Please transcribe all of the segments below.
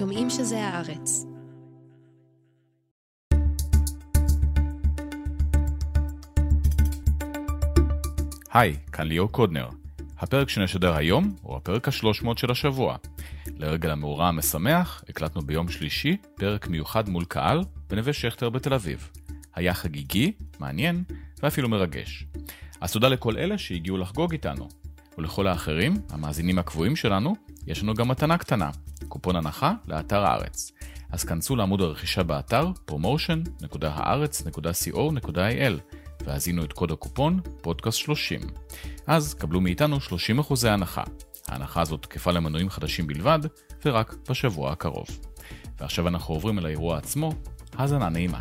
שומעים שזה הארץ. היי, כאן ליאור קודנר. הפרק שנשדר היום הוא הפרק ה-300 של השבוע. לרגל המאורע המשמח, הקלטנו ביום שלישי פרק מיוחד מול קהל בנווה שכטר בתל אביב. היה חגיגי, מעניין ואפילו מרגש. אז תודה לכל אלה שהגיעו לחגוג איתנו. ולכל האחרים, המאזינים הקבועים שלנו, יש לנו גם מתנה קטנה, קופון הנחה לאתר הארץ. אז כנסו לעמוד הרכישה באתר promotion.הארץ.co.il והזינו את קוד הקופון פודקאסט 30. אז קבלו מאיתנו 30% הנחה. ההנחה הזאת תקפה למנויים חדשים בלבד, ורק בשבוע הקרוב. ועכשיו אנחנו עוברים אל האירוע עצמו, האזנה נעימה.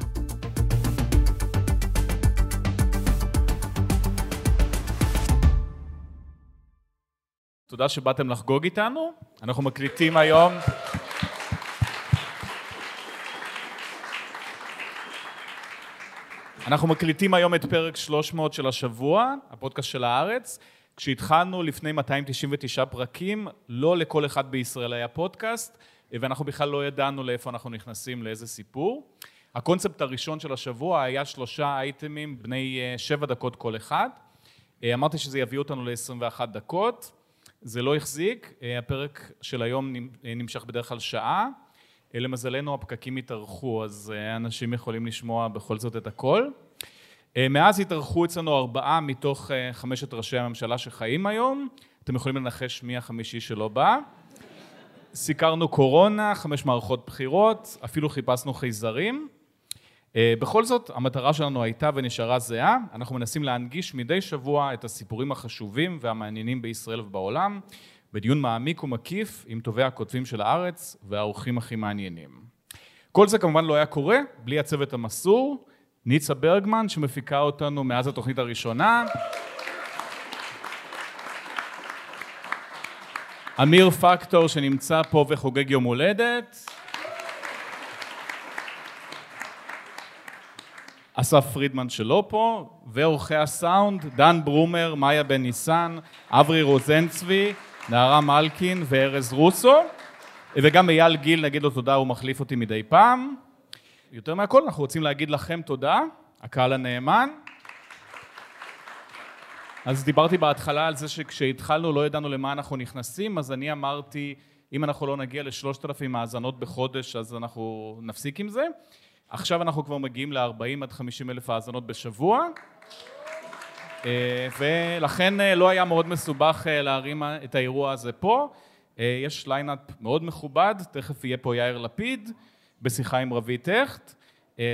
תודה שבאתם לחגוג איתנו. אנחנו מקליטים היום... אנחנו מקליטים היום את פרק 300 של השבוע, הפודקאסט של הארץ. כשהתחלנו לפני 299 פרקים, לא לכל אחד בישראל היה פודקאסט, ואנחנו בכלל לא ידענו לאיפה אנחנו נכנסים, לאיזה סיפור. הקונספט הראשון של השבוע היה שלושה אייטמים בני אה, שבע דקות כל אחד. אה, אמרתי שזה יביא אותנו ל-21 דקות. זה לא החזיק, אה, הפרק של היום נמשך בדרך כלל שעה. למזלנו הפקקים התארכו, אז אנשים יכולים לשמוע בכל זאת את הכל. מאז התארחו אצלנו ארבעה מתוך חמשת ראשי הממשלה שחיים היום. אתם יכולים לנחש מי החמישי שלא בא. סיקרנו קורונה, חמש מערכות בחירות, אפילו חיפשנו חייזרים. בכל זאת, המטרה שלנו הייתה ונשארה זהה. אנחנו מנסים להנגיש מדי שבוע את הסיפורים החשובים והמעניינים בישראל ובעולם. בדיון מעמיק ומקיף עם טובי הכותבים של הארץ והאורחים הכי מעניינים. כל זה כמובן לא היה קורה בלי הצוות המסור, ניצה ברגמן שמפיקה אותנו מאז התוכנית הראשונה, אמיר פקטור שנמצא פה וחוגג יום הולדת, אסף פרידמן שלא פה, ועורכי הסאונד, דן ברומר, מאיה בן ניסן, אברי רוזנצבי, נערה מלקין וארז רוסו, וגם אייל גיל, נגיד לו תודה, הוא מחליף אותי מדי פעם. יותר מהכל, אנחנו רוצים להגיד לכם תודה, הקהל הנאמן. אז דיברתי בהתחלה על זה שכשהתחלנו לא ידענו למה אנחנו נכנסים, אז אני אמרתי, אם אנחנו לא נגיע לשלושת אלפים האזנות בחודש, אז אנחנו נפסיק עם זה. עכשיו אנחנו כבר מגיעים ל-40 עד 50 אלף האזנות בשבוע. אה, ולכן אה, לא היה מאוד מסובך אה, להרים את האירוע הזה פה. יש lineup מאוד מכובד, תכף יהיה פה יאיר לפיד בשיחה עם רוית הכט.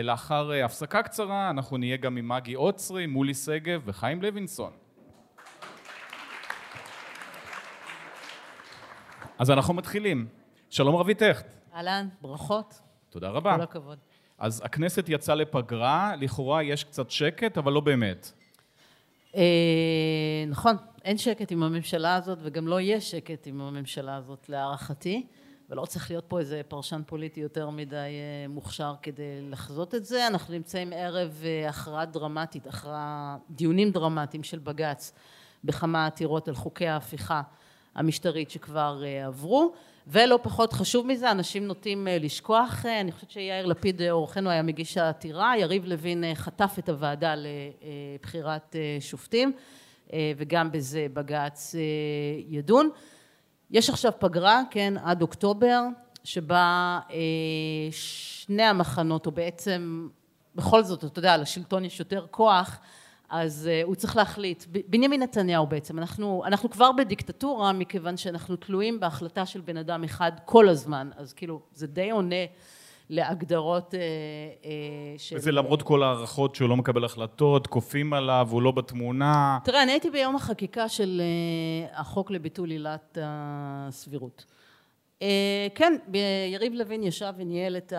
לאחר הפסקה קצרה אנחנו נהיה גם עם מגי אוצרי, מולי שגב וחיים לוינסון. אז אנחנו מתחילים. שלום רבית הכט. אהלן, ברכות. תודה רבה. כל הכבוד. אז הכנסת יצאה לפגרה, לכאורה יש קצת שקט, אבל לא באמת. אה, נכון, אין שקט עם הממשלה הזאת וגם לא יהיה שקט עם הממשלה הזאת להערכתי ולא צריך להיות פה איזה פרשן פוליטי יותר מדי אה, מוכשר כדי לחזות את זה. אנחנו נמצאים ערב אה, הכרעה דרמטית, הכרעה, דיונים דרמטיים של בג"ץ בכמה עתירות על חוקי ההפיכה המשטרית שכבר עברו ולא פחות חשוב מזה, אנשים נוטים לשכוח, אני חושבת שיאיר לפיד אורחנו היה מגיש העתירה, יריב לוין חטף את הוועדה לבחירת שופטים וגם בזה בג"ץ ידון. יש עכשיו פגרה, כן, עד אוקטובר, שבה שני המחנות, או בעצם בכל זאת, אתה יודע, לשלטון יש יותר כוח, אז uh, הוא צריך להחליט, בנימין נתניהו בעצם, אנחנו, אנחנו כבר בדיקטטורה מכיוון שאנחנו תלויים בהחלטה של בן אדם אחד כל הזמן, אז כאילו זה די עונה להגדרות uh, uh, של... וזה למרות כל ההערכות שהוא לא מקבל החלטות, כופים עליו, הוא לא בתמונה. תראה, אני הייתי ביום החקיקה של uh, החוק לביטול עילת הסבירות. אה, כן, יריב לוין ישב וניהל את,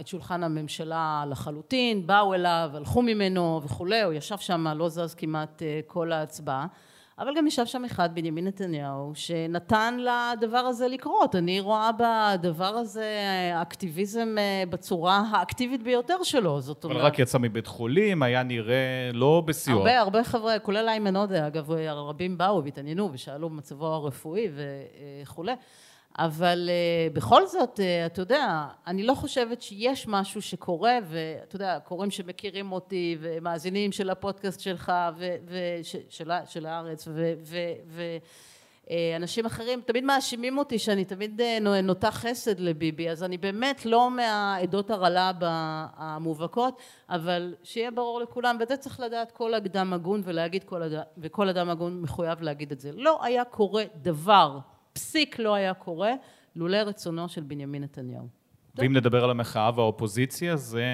את שולחן הממשלה לחלוטין, באו אליו, הלכו ממנו וכולי, הוא ישב שם, לא זז כמעט אה, כל ההצבעה, אבל גם ישב שם אחד, בנימין נתניהו, שנתן לדבר הזה לקרות. אני רואה בדבר הזה אקטיביזם אה, בצורה האקטיבית ביותר שלו, זאת אומרת... אבל רק יצא מבית חולים, היה נראה לא בסיוע. הרבה, הרבה חבר'ה, כולל איימן עודה, אגב, רבים באו והתעניינו ושאלו במצבו הרפואי וכולי. אבל uh, בכל זאת, uh, אתה יודע, אני לא חושבת שיש משהו שקורה, ואתה יודע, קוראים שמכירים אותי, ומאזינים של הפודקאסט שלך, ושל של הארץ, ואנשים אחרים תמיד מאשימים אותי שאני תמיד נוטה חסד לביבי, אז אני באמת לא מהעדות הרעלה המובהקות, אבל שיהיה ברור לכולם, וזה צריך לדעת כל אדם הגון ולהגיד כל אדם, וכל אדם הגון מחויב להגיד את זה. לא היה קורה דבר פסיק לא היה קורה לולא רצונו של בנימין נתניהו. ואם נדבר על המחאה והאופוזיציה, זה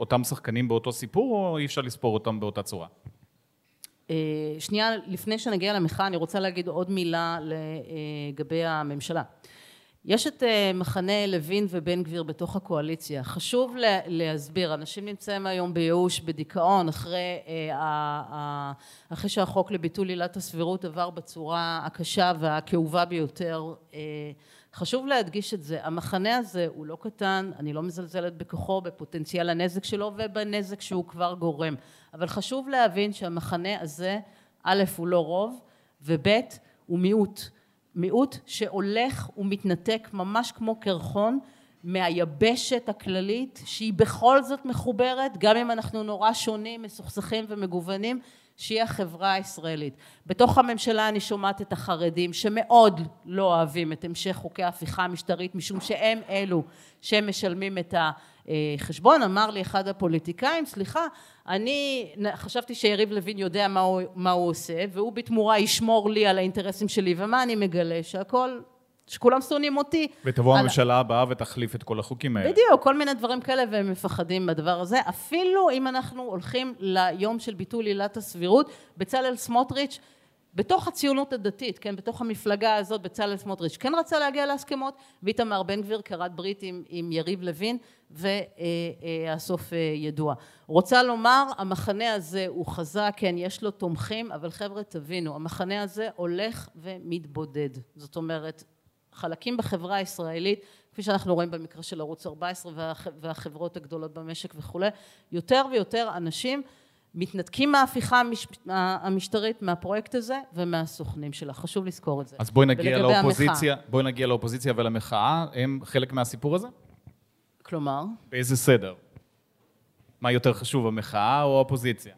אותם שחקנים באותו סיפור, או אי אפשר לספור אותם באותה צורה? אה, שנייה, לפני שנגיע למחאה, אני רוצה להגיד עוד מילה לגבי הממשלה. יש את אה, מחנה לוין ובן גביר בתוך הקואליציה. חשוב להסביר, אנשים נמצאים היום בייאוש, בדיכאון, אחרי, אה, אחרי שהחוק לביטול עילת הסבירות עבר בצורה הקשה והכאובה ביותר. אה, חשוב להדגיש את זה, המחנה הזה הוא לא קטן, אני לא מזלזלת בכוחו, בפוטנציאל הנזק שלו ובנזק שהוא כבר גורם, אבל חשוב להבין שהמחנה הזה, א', הוא לא רוב, וב', הוא מיעוט. מיעוט שהולך ומתנתק ממש כמו קרחון מהיבשת הכללית שהיא בכל זאת מחוברת גם אם אנחנו נורא שונים מסוכסכים ומגוונים שהיא החברה הישראלית. בתוך הממשלה אני שומעת את החרדים שמאוד לא אוהבים את המשך חוקי ההפיכה המשטרית משום שהם אלו שמשלמים את החשבון. אמר לי אחד הפוליטיקאים, סליחה, אני חשבתי שיריב לוין יודע מה הוא, מה הוא עושה והוא בתמורה ישמור לי על האינטרסים שלי ומה אני מגלה? שהכל שכולם שונאים אותי. ותבוא על... הממשלה הבאה ותחליף את כל החוקים האלה. בדיוק, כל מיני דברים כאלה, והם מפחדים מהדבר הזה. אפילו אם אנחנו הולכים ליום של ביטול עילת הסבירות, בצלאל סמוטריץ', בתוך הציונות הדתית, כן, בתוך המפלגה הזאת, בצלאל סמוטריץ', כן רצה להגיע להסכמות, ואיתמר בן גביר כרת ברית עם, עם יריב לוין, והסוף אה, אה, ידוע. רוצה לומר, המחנה הזה הוא חזק, כן, יש לו תומכים, אבל חבר'ה תבינו, המחנה הזה הולך ומתבודד. זאת אומרת, חלקים בחברה הישראלית, כפי שאנחנו רואים במקרה של ערוץ 14 והחברות הגדולות במשק וכולי, יותר ויותר אנשים מתנתקים מההפיכה המשטרית, מהפרויקט הזה ומהסוכנים שלה. חשוב לזכור את זה. אז בואי נגיע לאופוזיציה, בואי נגיע לאופוזיציה ולמחאה. הם חלק מהסיפור הזה? כלומר? באיזה סדר? מה יותר חשוב, המחאה או האופוזיציה?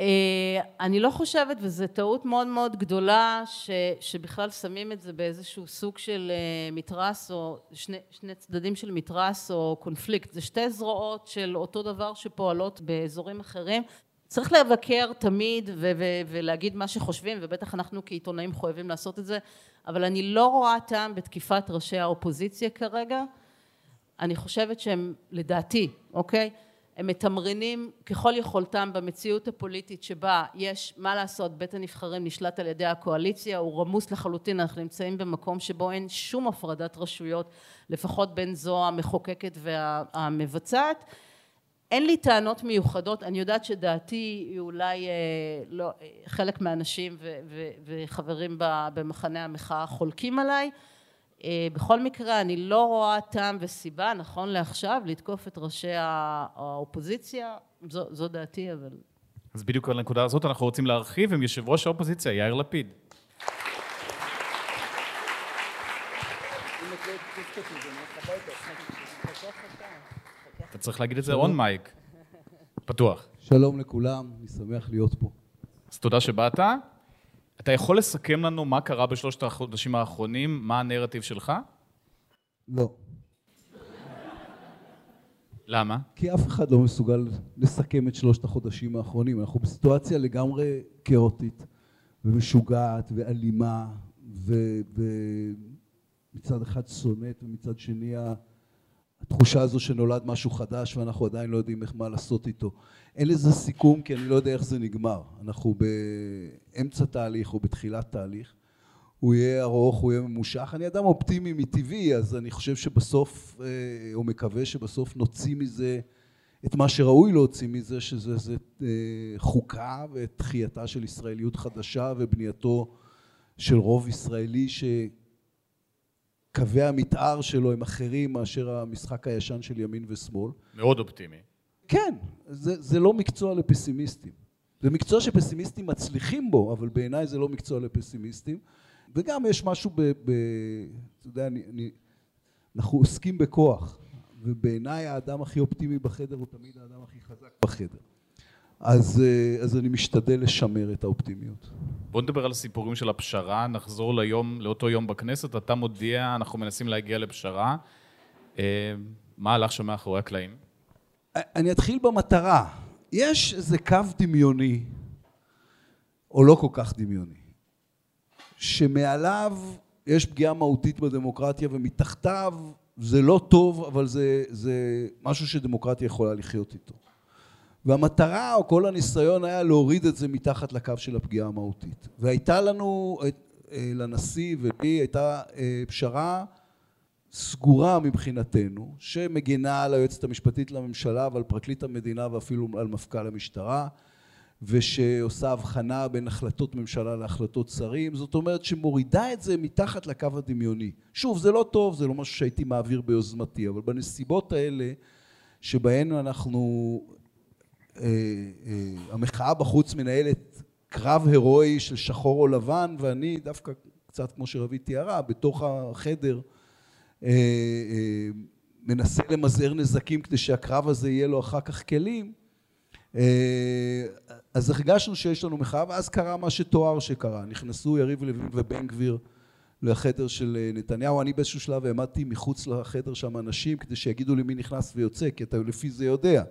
אה, אני לא חושבת, וזו טעות מאוד מאוד גדולה, ש, שבכלל שמים את זה באיזשהו סוג של אה, מתרס, או שני, שני צדדים של מתרס או קונפליקט. זה שתי זרועות של אותו דבר שפועלות באזורים אחרים. צריך לבקר תמיד ו- ו- ולהגיד מה שחושבים, ובטח אנחנו כעיתונאים חייבים לעשות את זה, אבל אני לא רואה טעם בתקיפת ראשי האופוזיציה כרגע. אני חושבת שהם, לדעתי, אוקיי? הם מתמרנים ככל יכולתם במציאות הפוליטית שבה יש מה לעשות בית הנבחרים נשלט על ידי הקואליציה הוא רמוס לחלוטין אנחנו נמצאים במקום שבו אין שום הפרדת רשויות לפחות בין זו המחוקקת והמבצעת. אין לי טענות מיוחדות אני יודעת שדעתי היא אולי אה, לא, חלק מהאנשים וחברים במחנה המחאה חולקים עליי אה, בכל מקרה אני לא רואה טעם וסיבה נכון לעכשיו לתקוף את ראשי האופוזיציה. זו, זו דעתי אבל אז בדיוק על הנקודה הזאת אנחנו רוצים להרחיב עם יושב ראש האופוזיציה יאיר לפיד. אתה צריך להגיד את זה און מייק פתוח. שלום לכולם אני שמח להיות פה. אז תודה שבאת אתה יכול לסכם לנו מה קרה בשלושת החודשים האחרונים? מה הנרטיב שלך? לא. למה? כי אף אחד לא מסוגל לסכם את שלושת החודשים האחרונים. אנחנו בסיטואציה לגמרי כאוטית ומשוגעת ואלימה ומצד אחד שונאת ומצד שני התחושה הזו שנולד משהו חדש ואנחנו עדיין לא יודעים איך מה לעשות איתו. אין לזה סיכום כי אני לא יודע איך זה נגמר. אנחנו באמצע תהליך או בתחילת תהליך. הוא יהיה ארוך, הוא יהיה ממושך. אני אדם אופטימי מטבעי, אז אני חושב שבסוף, אה, או מקווה שבסוף נוציא מזה את מה שראוי להוציא מזה, שזה זה, אה, חוקה ותחייתה של ישראליות חדשה ובנייתו של רוב ישראלי ש... קווי המתאר שלו הם אחרים מאשר המשחק הישן של ימין ושמאל. מאוד אופטימי. כן, זה, זה לא מקצוע לפסימיסטים. זה מקצוע שפסימיסטים מצליחים בו, אבל בעיניי זה לא מקצוע לפסימיסטים. וגם יש משהו ב... ב אתה יודע, אני, אני, אנחנו עוסקים בכוח, ובעיניי האדם הכי אופטימי בחדר הוא תמיד האדם הכי חזק בחדר. אז, אה, אז אני משתדל לשמר את האופטימיות. בוא נדבר על הסיפורים של הפשרה, נחזור ליום, לאותו יום בכנסת, אתה מודיע, אנחנו מנסים להגיע לפשרה. אה, מה הלך שם מאחורי הקלעים? אני אתחיל במטרה. יש איזה קו דמיוני, או לא כל כך דמיוני, שמעליו יש פגיעה מהותית בדמוקרטיה ומתחתיו זה לא טוב, אבל זה, זה משהו שדמוקרטיה יכולה לחיות איתו. והמטרה או כל הניסיון היה להוריד את זה מתחת לקו של הפגיעה המהותית. והייתה לנו, אה, לנשיא ולי, הייתה אה, פשרה סגורה מבחינתנו, שמגינה על היועצת המשפטית לממשלה ועל פרקליט המדינה ואפילו על מפכ"ל המשטרה, ושעושה הבחנה בין החלטות ממשלה להחלטות שרים, זאת אומרת שמורידה את זה מתחת לקו הדמיוני. שוב, זה לא טוב, זה לא משהו שהייתי מעביר ביוזמתי, אבל בנסיבות האלה שבהן אנחנו, אה, אה, המחאה בחוץ מנהלת קרב הירואי של שחור או לבן, ואני דווקא קצת כמו שרבית תיארה, בתוך החדר מנסה למזער נזקים כדי שהקרב הזה יהיה לו אחר כך כלים, אה, אז הרגשנו שיש לנו מחאה, ואז קרה מה שתואר שקרה. נכנסו יריב לוין ובן גביר לחדר של נתניהו. אני באיזשהו שלב העמדתי מחוץ לחדר שם אנשים כדי שיגידו לי מי נכנס ויוצא, כי אתה לפי זה יודע.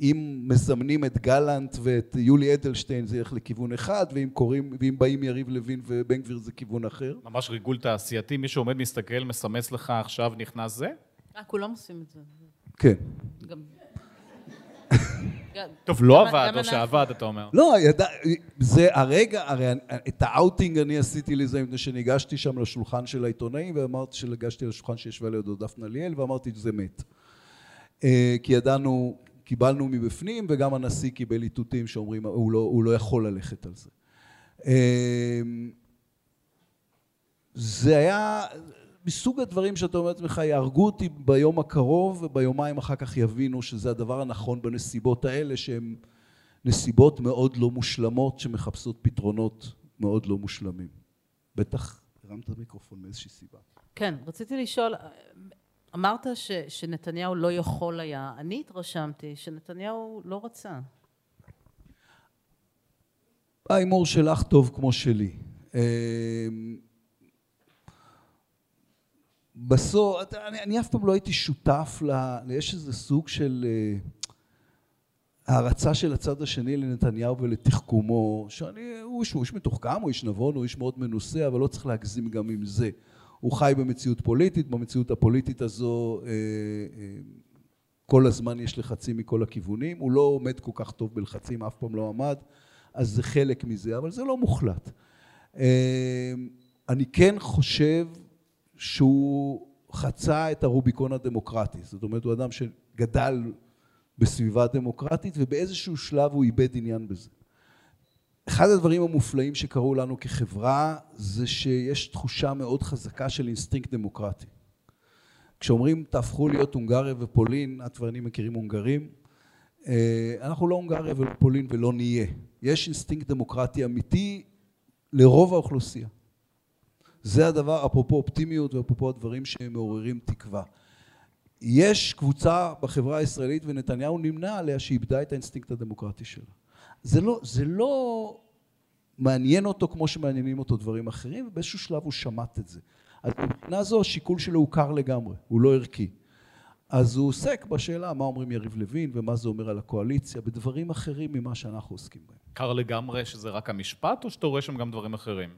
אם מזמנים את גלנט ואת יולי אדלשטיין זה ילך לכיוון אחד, ואם, קוראים, ואם באים יריב לוין ובן גביר זה כיוון אחר. ממש ריגול תעשייתי, מי שעומד מסתכל, מסמס לך עכשיו נכנס זה? אה, כולם עושים את זה. כן. גם... טוב, לא עבד, או שעבד, אתה אומר. לא, ידע, זה הרגע, הרי את האאוטינג אני עשיתי לזה מפני שניגשתי שם לשולחן של העיתונאים, ואמרתי שניגשתי לשולחן שישבה לידו דפנה ליאל, ואמרתי שזה מת. אה, כי ידענו, קיבלנו מבפנים, וגם הנשיא קיבל איתותים שאומרים, הוא לא, הוא לא יכול ללכת על זה. אה, זה היה מסוג הדברים שאתה אומר לעצמך, יהרגו אותי ביום הקרוב, וביומיים אחר כך יבינו שזה הדבר הנכון בנסיבות האלה, שהן נסיבות מאוד לא מושלמות, שמחפשות פתרונות מאוד לא מושלמים. בטח הרמת מיקרופון מאיזושהי סיבה. כן, רציתי לשאול, אמרת ש, שנתניהו לא יכול היה, אני התרשמתי שנתניהו לא רצה. ההימור שלך טוב כמו שלי. אמ, בסוף, אני, אני אף פעם לא הייתי שותף ל... יש איזה סוג של אה, הערצה של הצד השני לנתניהו ולתחכומו, שאני, הוא איש, הוא איש מתוחכם, הוא איש נבון, הוא איש מאוד מנוסה, אבל לא צריך להגזים גם עם זה. הוא חי במציאות פוליטית, במציאות הפוליטית הזו אה, אה, כל הזמן יש לחצים מכל הכיוונים, הוא לא עומד כל כך טוב בלחצים, אף פעם לא עמד, אז זה חלק מזה, אבל זה לא מוחלט. אה, אני כן חושב שהוא חצה את הרוביקון הדמוקרטי, זאת אומרת הוא אדם שגדל בסביבה דמוקרטית ובאיזשהו שלב הוא איבד עניין בזה. אחד הדברים המופלאים שקרו לנו כחברה זה שיש תחושה מאוד חזקה של אינסטינקט דמוקרטי. כשאומרים תהפכו להיות הונגריה ופולין, את ואני מכירים הונגרים, אה, אנחנו לא הונגריה ופולין ולא נהיה. יש אינסטינקט דמוקרטי אמיתי לרוב האוכלוסייה. זה הדבר, אפרופו אופטימיות ואפרופו הדברים שהם מעוררים תקווה. יש קבוצה בחברה הישראלית ונתניהו נמנה עליה שאיבדה את האינסטינקט הדמוקרטי שלה. זה לא, זה לא מעניין אותו כמו שמעניינים אותו דברים אחרים ובאיזשהו שלב הוא שמט את זה. אז מבחינה זו השיקול שלו הוא קר לגמרי, הוא לא ערכי. אז הוא עוסק בשאלה מה אומרים יריב לוין ומה זה אומר על הקואליציה בדברים אחרים ממה שאנחנו עוסקים בהם. קר לגמרי שזה רק המשפט או שאתה רואה שם גם דברים אחרים?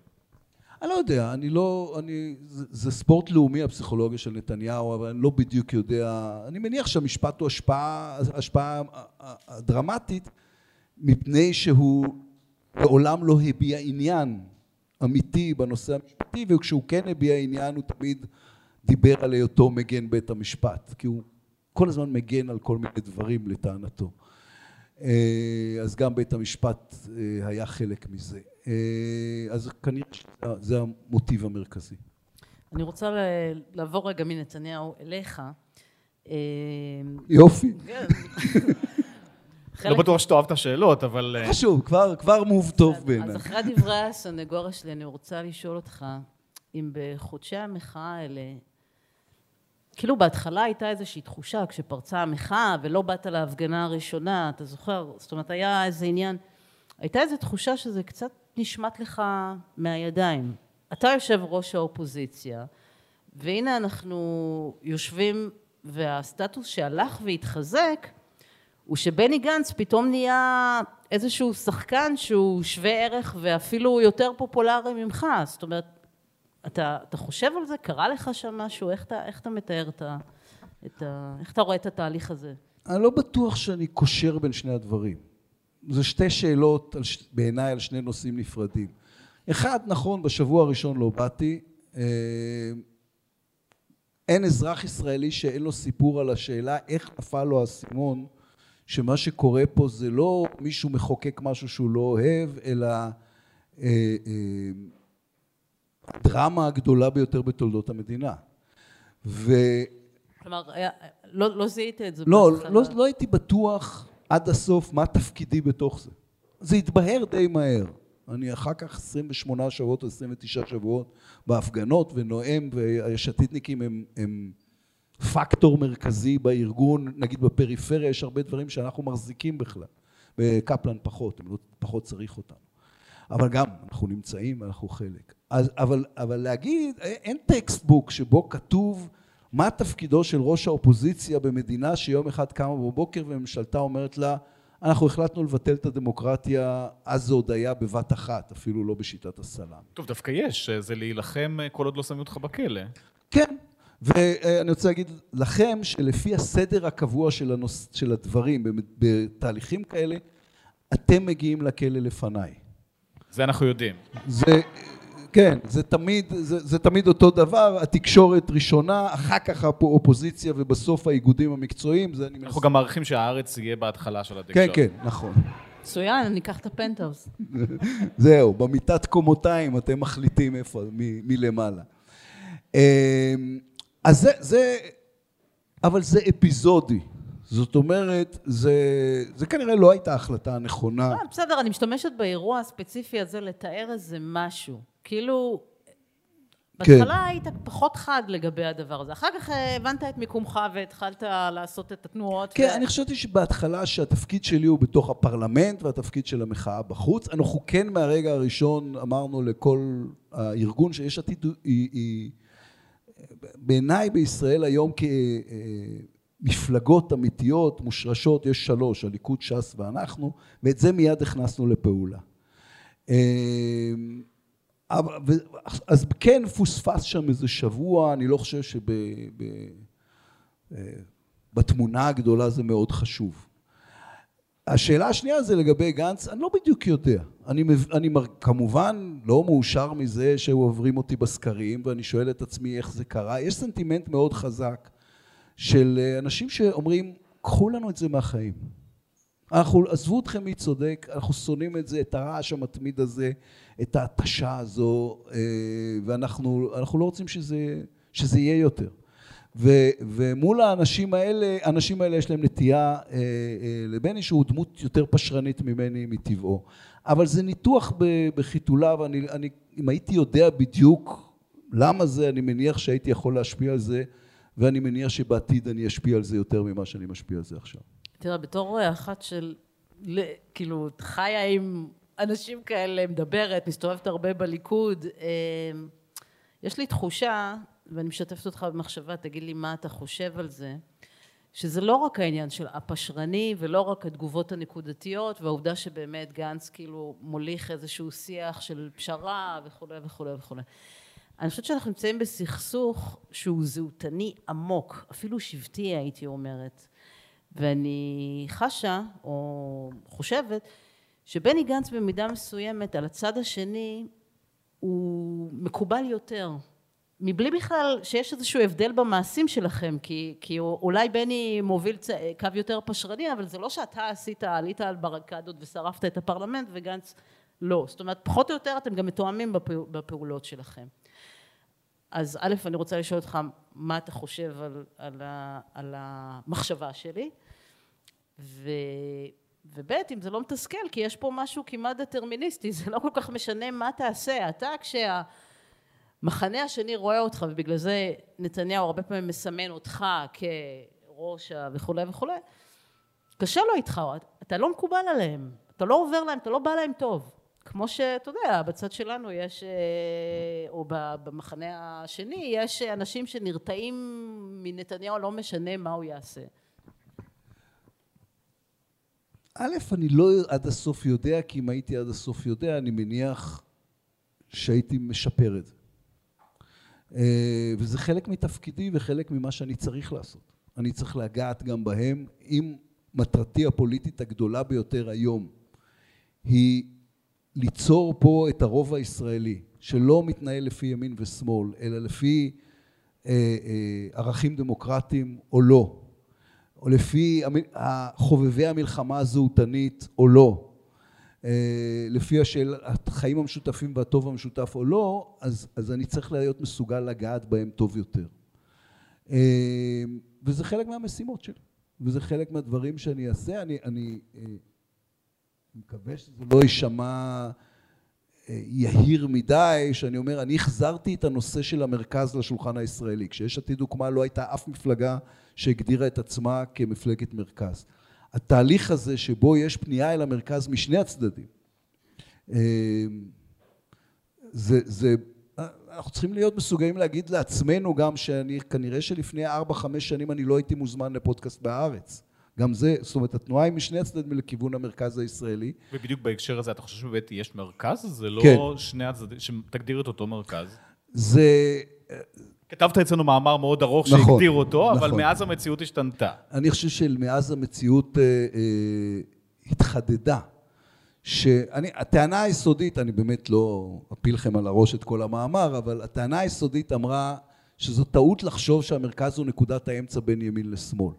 אני לא יודע, אני לא, אני, זה, זה ספורט לאומי הפסיכולוגיה של נתניהו, אבל אני לא בדיוק יודע, אני מניח שהמשפט הוא השפעה, השפעה דרמטית, מפני שהוא לעולם לא הביע עניין אמיתי בנושא המשפטי, וכשהוא כן הביע עניין הוא תמיד דיבר על היותו מגן בית המשפט, כי הוא כל הזמן מגן על כל מיני דברים לטענתו. אה, אז גם בית המשפט אה, היה חלק מזה. אה, אז כנראה שזה המוטיב המרכזי. אני רוצה לעבור רגע מנתניהו אליך. יופי. לא בטוח שאתה אוהב את השאלות, אבל... חשוב, כבר מוב טוב בעיניי. אז אחרי דברי הסנגוריה שלי, אני רוצה לשאול אותך, אם בחודשי המחאה האלה, כאילו בהתחלה הייתה איזושהי תחושה כשפרצה המחאה ולא באת להפגנה הראשונה, אתה זוכר? זאת אומרת, היה איזה עניין, הייתה איזו תחושה שזה קצת נשמט לך מהידיים. אתה יושב ראש האופוזיציה, והנה אנחנו יושבים, והסטטוס שהלך והתחזק, הוא שבני גנץ פתאום נהיה איזשהו שחקן שהוא שווה ערך ואפילו יותר פופולרי ממך, זאת אומרת, אתה, אתה חושב על זה? קרה לך שם משהו? איך אתה, איך אתה מתאר את ה, את ה... איך אתה רואה את התהליך הזה? אני לא בטוח שאני קושר בין שני הדברים. זה שתי שאלות על, בעיניי על שני נושאים נפרדים. אחד, נכון, בשבוע הראשון לא באתי. אה, אין אזרח ישראלי שאין לו סיפור על השאלה איך נפל לו האסימון שמה שקורה פה זה לא מישהו מחוקק משהו שהוא לא אוהב, אלא אה, אה, הדרמה הגדולה ביותר בתולדות המדינה. ו... כלומר, לא, לא זיהית את זה לא, לא, לא הייתי בטוח עד הסוף מה תפקידי בתוך זה. זה התבהר די מהר. אני אחר כך 28 שבועות או 29 שבועות בהפגנות ונואם והעש עתידניקים הם, הם פקטור מרכזי בארגון, נגיד בפריפריה יש הרבה דברים שאנחנו מחזיקים בכלל, בקפלן פחות, לא, פחות צריך אותנו. אבל גם אנחנו נמצאים ואנחנו חלק. אז, אבל, אבל להגיד, אין textbook שבו כתוב מה תפקידו של ראש האופוזיציה במדינה שיום אחד קמה בבוקר וממשלתה אומרת לה אנחנו החלטנו לבטל את הדמוקרטיה, אז זה עוד היה בבת אחת, אפילו לא בשיטת הסלאם. טוב, דווקא יש, זה להילחם כל עוד לא שמים אותך בכלא. כן, ואני רוצה להגיד לכם שלפי הסדר הקבוע של, הנוס, של הדברים בתהליכים כאלה, אתם מגיעים לכלא לפניי. זה אנחנו יודעים. זה, כן, זה תמיד, זה, זה תמיד אותו דבר, התקשורת ראשונה, אחר כך האופוזיציה ובסוף האיגודים המקצועיים, זה אני אנחנו מס... גם מעריכים שהארץ יהיה בהתחלה של התקשורת. כן, כן, נכון. מצוין, אני אקח את הפנטהאוס. זהו, במיטת קומותיים אתם מחליטים איפה, מ, מלמעלה. אז זה, זה, אבל זה אפיזודי. זאת אומרת, זה, זה כנראה לא הייתה החלטה נכונה. לא, בסדר, אני משתמשת באירוע הספציפי הזה לתאר איזה משהו. כאילו, כן. בהתחלה כן. היית פחות חד לגבי הדבר הזה. אחר כך הבנת את מיקומך והתחלת לעשות את התנועות. כן, ו... אני חשבתי שבהתחלה שהתפקיד שלי הוא בתוך הפרלמנט והתפקיד של המחאה בחוץ. אנחנו כן מהרגע הראשון אמרנו לכל הארגון שיש עתיד היא, היא בעיניי בישראל היום כמפלגות אמיתיות, מושרשות, יש שלוש, הליכוד, ש"ס ואנחנו, ואת זה מיד הכנסנו לפעולה. אמ, אז כן פוספס שם איזה שבוע, אני לא חושב שבתמונה אה, הגדולה זה מאוד חשוב. השאלה השנייה זה לגבי גנץ, אני לא בדיוק יודע. אני, אני כמובן לא מאושר מזה שעוברים אותי בסקרים ואני שואל את עצמי איך זה קרה. יש סנטימנט מאוד חזק של אה, אנשים שאומרים, קחו לנו את זה מהחיים. אנחנו, עזבו אתכם מי צודק, אנחנו שונאים את זה, את הרעש המתמיד הזה, את ההתשה הזו, אה, ואנחנו לא רוצים שזה, שזה יהיה יותר. ו, ומול האנשים האלה, האנשים האלה יש להם נטייה אה, אה, לבני שהוא דמות יותר פשרנית ממני מטבעו. אבל זה ניתוח בחיתוליו, אני, אני, אם הייתי יודע בדיוק למה זה, אני מניח שהייתי יכול להשפיע על זה, ואני מניח שבעתיד אני אשפיע על זה יותר ממה שאני משפיע על זה עכשיו. תראה, בתור אחת של, כאילו, חיה עם אנשים כאלה, מדברת, מסתובבת הרבה בליכוד, אה, יש לי תחושה ואני משתפת אותך במחשבה, תגיד לי מה אתה חושב על זה, שזה לא רק העניין של הפשרני ולא רק התגובות הנקודתיות והעובדה שבאמת גנץ כאילו מוליך איזשהו שיח של פשרה וכולי וכולי וכולי. אני חושבת שאנחנו נמצאים בסכסוך שהוא זהותני עמוק, אפילו שבטי הייתי אומרת. ואני חשה או חושבת שבני גנץ במידה מסוימת על הצד השני הוא מקובל יותר מבלי בכלל שיש איזשהו הבדל במעשים שלכם, כי, כי אולי בני מוביל צ... קו יותר פשרני, אבל זה לא שאתה עשית, עלית על ברקדות ושרפת את הפרלמנט וגנץ לא. זאת אומרת, פחות או יותר אתם גם מתואמים בפעול, בפעולות שלכם. אז א', אני רוצה לשאול אותך מה אתה חושב על, על, ה, על המחשבה שלי, ו... וב' אם זה לא מתסכל, כי יש פה משהו כמעט דטרמיניסטי, זה לא כל כך משנה מה תעשה. אתה כשה... המחנה השני רואה אותך, ובגלל זה נתניהו הרבה פעמים מסמן אותך כראש וכולי וכולי, קשה לו איתך, אתה לא מקובל עליהם, אתה לא עובר להם, אתה לא בא להם טוב. כמו שאתה יודע, בצד שלנו יש, אה, או במחנה השני, יש אנשים שנרתעים מנתניהו, לא משנה מה הוא יעשה. א', אני לא עד הסוף יודע, כי אם הייתי עד הסוף יודע, אני מניח שהייתי משפר את זה. אה, וזה חלק מתפקידי וחלק ממה שאני צריך לעשות. אני צריך לגעת גם בהם, אם מטרתי הפוליטית הגדולה ביותר היום היא ליצור פה את הרוב הישראלי, שלא מתנהל לפי ימין ושמאל, אלא לפי אה, אה, ערכים דמוקרטיים או לא, או לפי חובבי המלחמה הזהותנית או לא, לפי השאל, החיים המשותפים והטוב המשותף או לא, אז, אז אני צריך להיות מסוגל לגעת בהם טוב יותר. אה, וזה חלק מהמשימות שלי, וזה חלק מהדברים שאני אעשה. אני, אני אה, מקווה שזה לא יישמע יהיר מדי, שאני אומר, אני החזרתי את הנושא של המרכז לשולחן הישראלי. כשיש עתיד הוקמה לא הייתה אף מפלגה שהגדירה את עצמה כמפלגת מרכז. התהליך הזה שבו יש פנייה אל המרכז משני הצדדים, אה, זה, זה, אנחנו צריכים להיות מסוגלים להגיד לעצמנו גם שאני, כנראה שלפני ארבע חמש שנים אני לא הייתי מוזמן לפודקאסט בהארץ. גם זה, זאת אומרת, התנועה היא משני הצדדים לכיוון המרכז הישראלי. ובדיוק בהקשר הזה, אתה חושב שבאמת יש מרכז? זה לא כן. שני הצדדים, שתגדיר את אותו מרכז? זה... כתבת אצלנו מאמר מאוד ארוך נכון, שהגדיר אותו, נכון. אבל מאז המציאות השתנתה. אני חושב שמאז המציאות אה, אה, התחדדה. שאני, הטענה היסודית, אני באמת לא אפיל לכם על הראש את כל המאמר, אבל הטענה היסודית אמרה שזו טעות לחשוב שהמרכז הוא נקודת האמצע בין ימין לשמאל.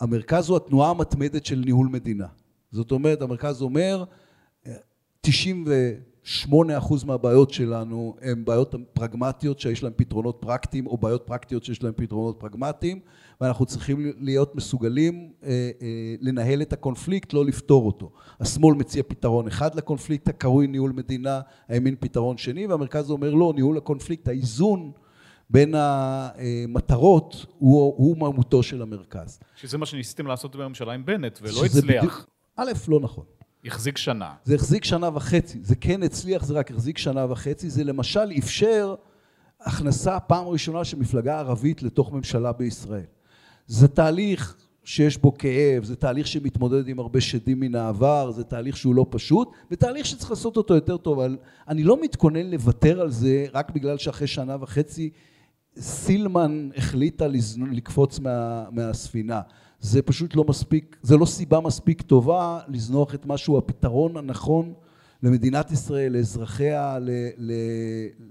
המרכז הוא התנועה המתמדת של ניהול מדינה. זאת אומרת, המרכז אומר, 90 אה, ו... שמונה אחוז מהבעיות שלנו הן בעיות פרגמטיות שיש להן פתרונות פרקטיים או בעיות פרקטיות שיש להן פתרונות פרגמטיים ואנחנו צריכים להיות מסוגלים אה, אה, לנהל את הקונפליקט, לא לפתור אותו. השמאל מציע פתרון אחד לקונפליקט הקרוי ניהול מדינה, הימין פתרון שני והמרכז אומר לא, ניהול הקונפליקט, האיזון בין המטרות הוא, הוא מהותו של המרכז. שזה מה שניסיתם לעשות בממשלה עם בנט ולא הצליח. בדיוק, א', לא נכון. החזיק שנה. זה החזיק שנה וחצי. זה כן הצליח, זה רק החזיק שנה וחצי. זה למשל אפשר הכנסה פעם ראשונה של מפלגה ערבית לתוך ממשלה בישראל. זה תהליך שיש בו כאב, זה תהליך שמתמודד עם הרבה שדים מן העבר, זה תהליך שהוא לא פשוט, ותהליך שצריך לעשות אותו יותר טוב, אבל אני לא מתכונן לוותר על זה רק בגלל שאחרי שנה וחצי סילמן החליטה לקפוץ מה, מהספינה. זה פשוט לא מספיק, זה לא סיבה מספיק טובה לזנוח את משהו הפתרון הנכון למדינת ישראל, לאזרחיה, ל, ל,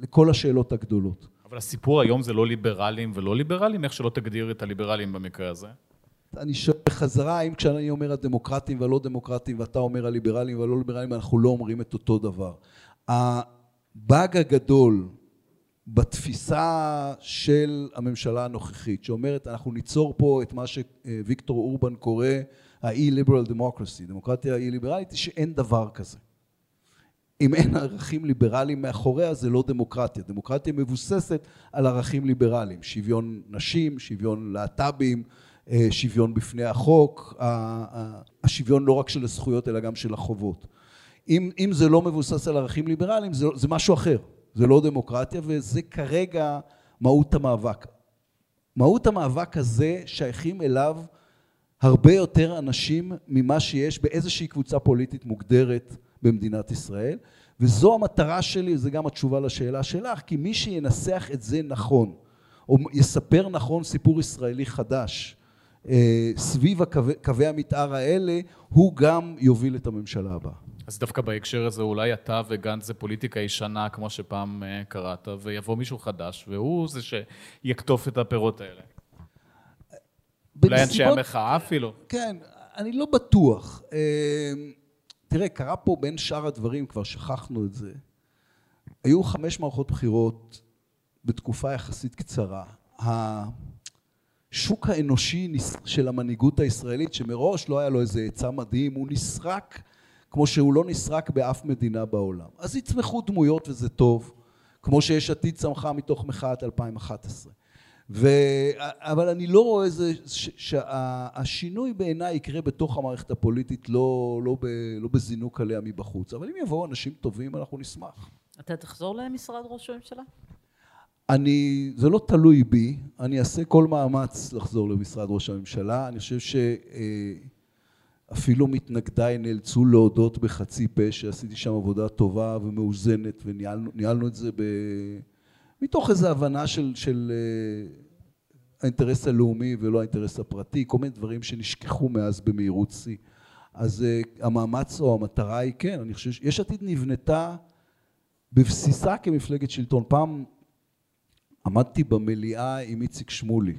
לכל השאלות הגדולות. אבל הסיפור היום זה לא ליברלים ולא ליברלים, איך שלא תגדיר את הליברלים במקרה הזה? אני שואל בחזרה, האם כשאני אומר הדמוקרטים והלא דמוקרטים ואתה אומר הליברלים והלא ליברלים, אנחנו לא אומרים את אותו דבר. הבאג הגדול בתפיסה של הממשלה הנוכחית, שאומרת אנחנו ניצור פה את מה שוויקטור אורבן קורא ה-e-liberal democracy, דמוקרטיה אי-ליברלית, שאין דבר כזה. אם אין ערכים ליברליים מאחוריה זה לא דמוקרטיה. דמוקרטיה מבוססת על ערכים ליברליים, שוויון נשים, שוויון להט"בים, אה, שוויון בפני החוק, השוויון לא רק של הזכויות אלא גם של החובות. אם, אם זה לא מבוסס על ערכים ליברליים זה, זה משהו אחר. זה לא דמוקרטיה וזה כרגע מהות המאבק. מהות המאבק הזה שייכים אליו הרבה יותר אנשים ממה שיש באיזושהי קבוצה פוליטית מוגדרת במדינת ישראל וזו המטרה שלי, זה גם התשובה לשאלה שלך, כי מי שינסח את זה נכון או יספר נכון סיפור ישראלי חדש אה, סביב קווי המתאר האלה הוא גם יוביל את הממשלה הבאה. אז דווקא בהקשר הזה אולי אתה וגנץ זה פוליטיקה ישנה, כמו שפעם אה, קראת, ויבוא מישהו חדש, והוא זה שיקטוף את הפירות האלה. אולי אנשי המחאה אפילו. כן, אני לא בטוח. אה, תראה, קרה פה בין שאר הדברים, כבר שכחנו את זה, היו חמש מערכות בחירות בתקופה יחסית קצרה. השוק האנושי של המנהיגות הישראלית, שמראש לא היה לו איזה עצה מדהים, הוא נסרק כמו שהוא לא נסרק באף מדינה בעולם. אז יצמחו דמויות וזה טוב, כמו שיש עתיד צמחה מתוך מחאת 2011. ו... אבל אני לא רואה איזה, שהשינוי בעיניי יקרה בתוך המערכת הפוליטית, לא, לא, ב... לא בזינוק עליה מבחוץ. אבל אם יבואו אנשים טובים, אנחנו נשמח. אתה תחזור למשרד ראש הממשלה? אני, זה לא תלוי בי, אני אעשה כל מאמץ לחזור למשרד ראש הממשלה. אני חושב שאפילו מתנגדיי נאלצו להודות בחצי פה שעשיתי שם עבודה טובה ומאוזנת וניהלנו את זה ב... מתוך איזו הבנה של, של אה, האינטרס הלאומי ולא האינטרס הפרטי, כל מיני דברים שנשכחו מאז במהירות שיא. אז uh, המאמץ או המטרה היא כן, אני חושב שיש עתיד נבנתה בבסיסה כמפלגת שלטון. פעם עמדתי במליאה עם איציק שמולי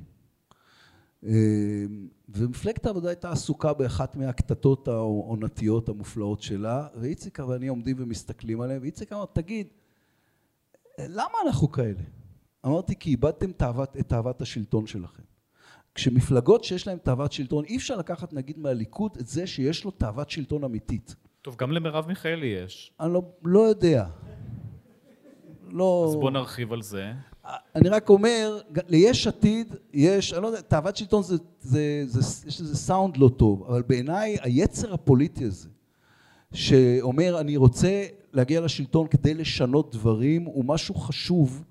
ומפלגת העבודה הייתה עסוקה באחת מהקטטות העונתיות המופלאות שלה ואיציק ואני עומדים ומסתכלים עליהם ואיציק אמר תגיד למה אנחנו כאלה? אמרתי כי איבדתם תאוות, את תאוות השלטון שלכם. כשמפלגות שיש להן תאוות שלטון אי אפשר לקחת נגיד מהליכוד את זה שיש לו תאוות שלטון אמיתית. טוב גם למרב מיכאלי יש. אני לא, לא יודע. לא... אז בוא נרחיב על זה אני רק אומר, ליש עתיד יש, אני לא יודע, תאוות שלטון זה, זה, זה, יש לזה סאונד לא טוב, אבל בעיניי היצר הפוליטי הזה, שאומר אני רוצה להגיע לשלטון כדי לשנות דברים, הוא משהו חשוב,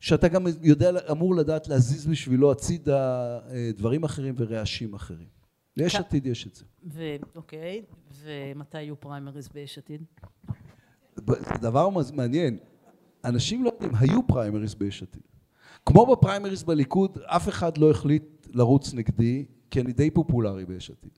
שאתה גם יודע, אמור לדעת להזיז בשבילו הצידה אה, דברים אחרים ורעשים אחרים. ליש עתיד יש את זה. אוקיי, ומתי יהיו פריימריז ביש עתיד? דבר מעניין, אנשים לא יודעים, היו פריימריז ביש עתיד. כמו בפריימריז בליכוד, אף אחד לא החליט לרוץ נגדי, כי אני די פופולרי ביש עתיד.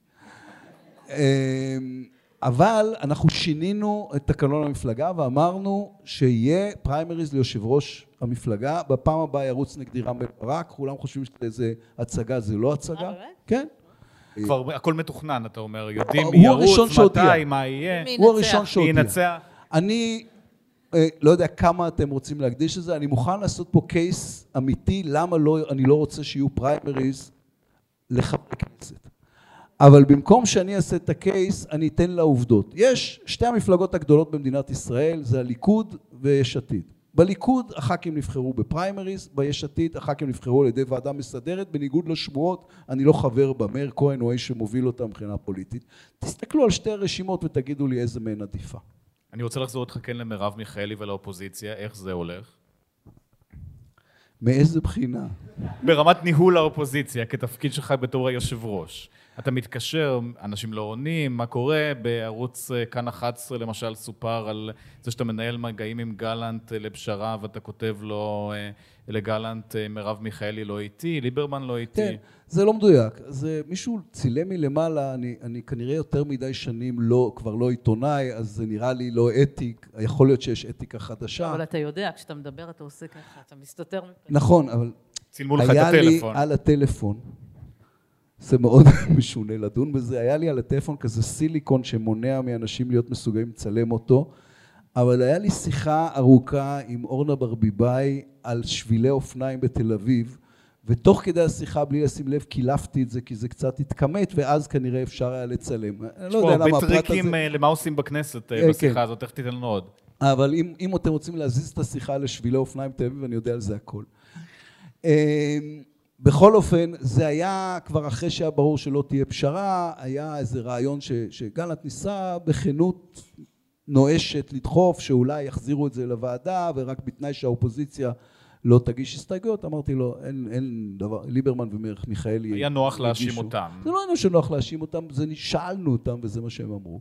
אמ, אבל אנחנו שינינו את תקנון המפלגה ואמרנו שיהיה פריימריז ליושב ראש המפלגה, בפעם הבאה ירוץ נגדי רם בן ברק, כולם חושבים שזה הצגה, זה לא הצגה. אה? כן. כבר הכל מתוכנן, אתה אומר, יודעים מי ירוץ, מתי, מה יהיה. הוא הראשון שהודיע. אני לא יודע כמה אתם רוצים להקדיש לזה, אני מוכן לעשות פה קייס אמיתי למה לא, אני לא רוצה שיהיו פריימריז לחברי כנסת. אבל במקום שאני אעשה את הקייס, אני אתן לעובדות. יש שתי המפלגות הגדולות במדינת ישראל, זה הליכוד ויש עתיד. בליכוד הח"כים נבחרו בפריימריז, ביש עתיד הח"כים נבחרו על ידי ועדה מסדרת, בניגוד לשמועות אני לא חבר בה, מאיר כהן הוא האיש שמוביל אותה מבחינה פוליטית. תסתכלו על שתי הרשימות ותגידו לי איזה מהן עדיפה. אני רוצה לחזור איתך כן למרב מיכאלי ולאופוזיציה, איך זה הולך? מאיזה בחינה? ברמת ניהול האופוזיציה, כתפקיד שלך בתור היושב ראש. אתה מתקשר, אנשים לא עונים, מה קורה? בערוץ אה, כאן 11 למשל סופר על זה שאתה מנהל מגעים עם גלנט אה, לפשרה ואתה כותב לו אה, לגלנט מרב מיכאלי לא איתי, ליברמן לא איתי. כן, זה לא מדויק. זה מישהו צילם מלמעלה, אני, אני כנראה יותר מדי שנים לא, כבר לא עיתונאי, אז זה נראה לי לא אתי, יכול להיות שיש אתיקה חדשה. אבל אתה יודע, כשאתה מדבר אתה עושה ככה, אתה מסתתר. נכון, אבל... צילמו לך את הטלפון. היה לי על הטלפון. זה מאוד משונה לדון בזה. היה לי על הטלפון כזה סיליקון שמונע מאנשים להיות מסוגלים לצלם אותו, אבל היה לי שיחה ארוכה עם אורנה ברביבאי על שבילי אופניים בתל אביב, ותוך כדי השיחה, בלי לשים לב, קילפתי את זה, כי זה קצת התכמת, ואז כנראה אפשר היה לצלם. יש לא פה הרבה טריקים הזה... למה עושים בכנסת אה, בשיחה כן. הזאת, איך תיתן לנו עוד? אבל אם, אם אתם רוצים להזיז את השיחה לשבילי אופניים בתל אביב, אני יודע על זה הכל. אמ, בכל אופן, זה היה כבר אחרי שהיה ברור שלא תהיה פשרה, היה איזה רעיון ש, שגלנט ניסה בכנות נואשת לדחוף שאולי יחזירו את זה לוועדה ורק בתנאי שהאופוזיציה לא תגיש הסתייגויות, אמרתי לו אין, אין דבר, ליברמן ומיכאלי היה נוח להאשים אותם. זה לא היה שנוח להאשים אותם, זה שאלנו אותם וזה מה שהם אמרו.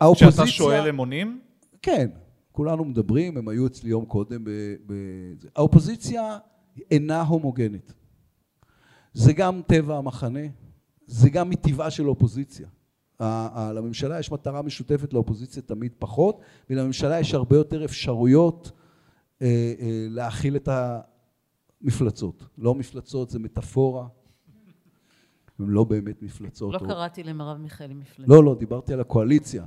האופוזיציה... כשאתה שואל הם עונים? כן, כולנו מדברים, הם היו אצלי יום קודם. ב, ב... האופוזיציה אינה הומוגנית. זה גם טבע המחנה, זה גם מטבעה של האופוזיציה. לממשלה יש מטרה משותפת, לאופוזיציה תמיד פחות, ולממשלה יש הרבה יותר אפשרויות אה, אה, להכיל את המפלצות. לא מפלצות, זה מטאפורה. הן לא באמת מפלצות. לא או... קראתי למרב מיכאלי מפלצת. לא, לא, דיברתי על הקואליציה.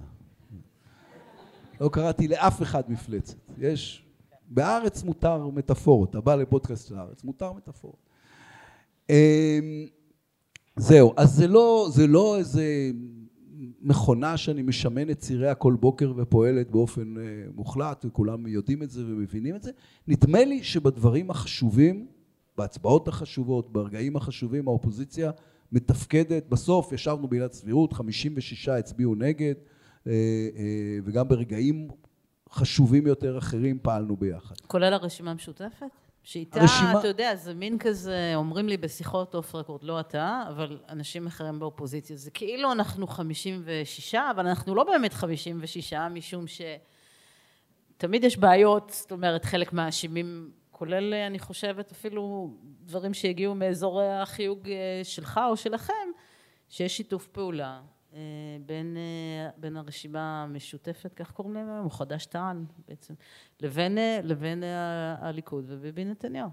לא קראתי לאף אחד מפלצת. יש... בארץ מותר מטאפורות. אתה בא לפודקאסט של הארץ, מותר מטאפורות. אמ, זהו, אז זה לא, זה לא איזה מכונה שאני משמן את ציריה כל בוקר ופועלת באופן אה, מוחלט, וכולם יודעים את זה ומבינים את זה. נדמה לי שבדברים החשובים, בהצבעות החשובות, ברגעים החשובים, האופוזיציה מתפקדת. בסוף ישבנו בעילת סבירות, 56 הצביעו נגד, אה, אה, וגם ברגעים חשובים יותר אחרים פעלנו ביחד. כולל הרשימה המשותפת? שאיתה, הרשימה- אתה יודע, זה מין כזה, אומרים לי בשיחות אוף רקורד, לא אתה, אבל אנשים אחרים באופוזיציה, זה כאילו אנחנו 56, אבל אנחנו לא באמת 56, משום שתמיד יש בעיות, זאת אומרת, חלק מהאשימים, כולל, אני חושבת, אפילו דברים שהגיעו מאזורי החיוג אה, שלך או שלכם, שיש שיתוף פעולה בין, אה, בין הרשימה המשותפת, כך קוראים להם היום, או חד"ש תע"ל בעצם, לבין, אה, לבין הליכוד וביבי נתניהו.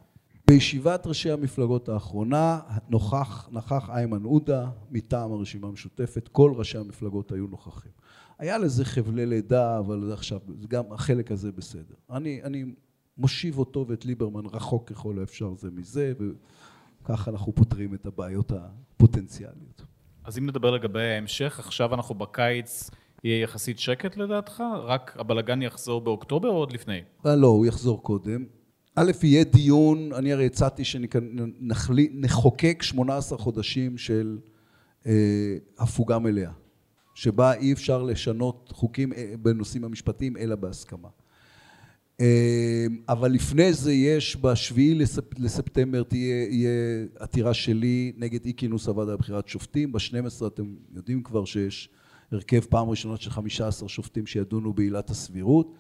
בישיבת ראשי המפלגות האחרונה נוכח, נכח איימן עודה מטעם הרשימה המשותפת, כל ראשי המפלגות היו נוכחים. היה לזה חבלי לידה, אבל עכשיו, גם החלק הזה בסדר. אני, אני מושיב אותו ואת ליברמן רחוק ככל האפשר זה מזה, וככה אנחנו פותרים את הבעיות הפוטנציאליות. אז אם נדבר לגבי ההמשך, עכשיו אנחנו בקיץ, יהיה יחסית שקט לדעתך? רק הבלגן יחזור באוקטובר או עוד לפני? אה, לא, הוא יחזור קודם. א', יהיה דיון, אני הרי הצעתי שנחוקק 18 חודשים של אה, הפוגה מלאה, שבה אי אפשר לשנות חוקים אה, בנושאים המשפטיים אלא בהסכמה. אבל לפני זה יש בשביעי לספ... לספטמבר תהיה יהיה עתירה שלי נגד אי כינוס הוועדה לבחירת שופטים, ב-12 אתם יודעים כבר שיש הרכב פעם ראשונה של 15 שופטים שידונו בעילת הסבירות.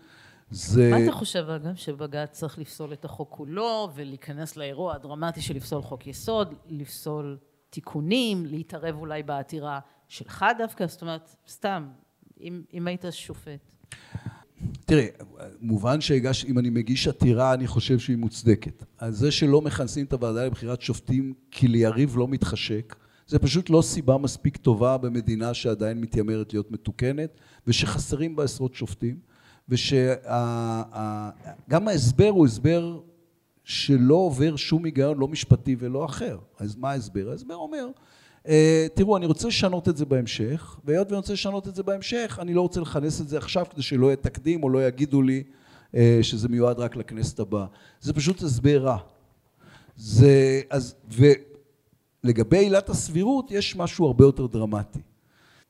זה... מה אתה חושב אגב שבג"ץ צריך לפסול את החוק כולו ולהיכנס לאירוע הדרמטי של לפסול חוק יסוד, לפסול תיקונים, להתערב אולי בעתירה שלך דווקא? זאת אומרת, סתם, אם, אם היית שופט. תראה, מובן שהגש, אם אני מגיש עתירה, אני חושב שהיא מוצדקת. אז זה שלא מכנסים את הוועדה לבחירת שופטים כי ליריב לא מתחשק, זה פשוט לא סיבה מספיק טובה במדינה שעדיין מתיימרת להיות מתוקנת, ושחסרים בה עשרות שופטים, ושגם ההסבר הוא הסבר שלא עובר שום היגיון, לא משפטי ולא אחר. אז מה ההסבר? ההסבר אומר, תראו, אני רוצה לשנות את זה בהמשך, והיות ואני רוצה לשנות את זה בהמשך, אני לא רוצה לכנס את זה עכשיו כדי שלא יהיה תקדים או לא יגידו לי אה, שזה מיועד רק לכנסת הבאה. זה פשוט הסבר רע. זה, אז, ולגבי עילת הסבירות יש משהו הרבה יותר דרמטי.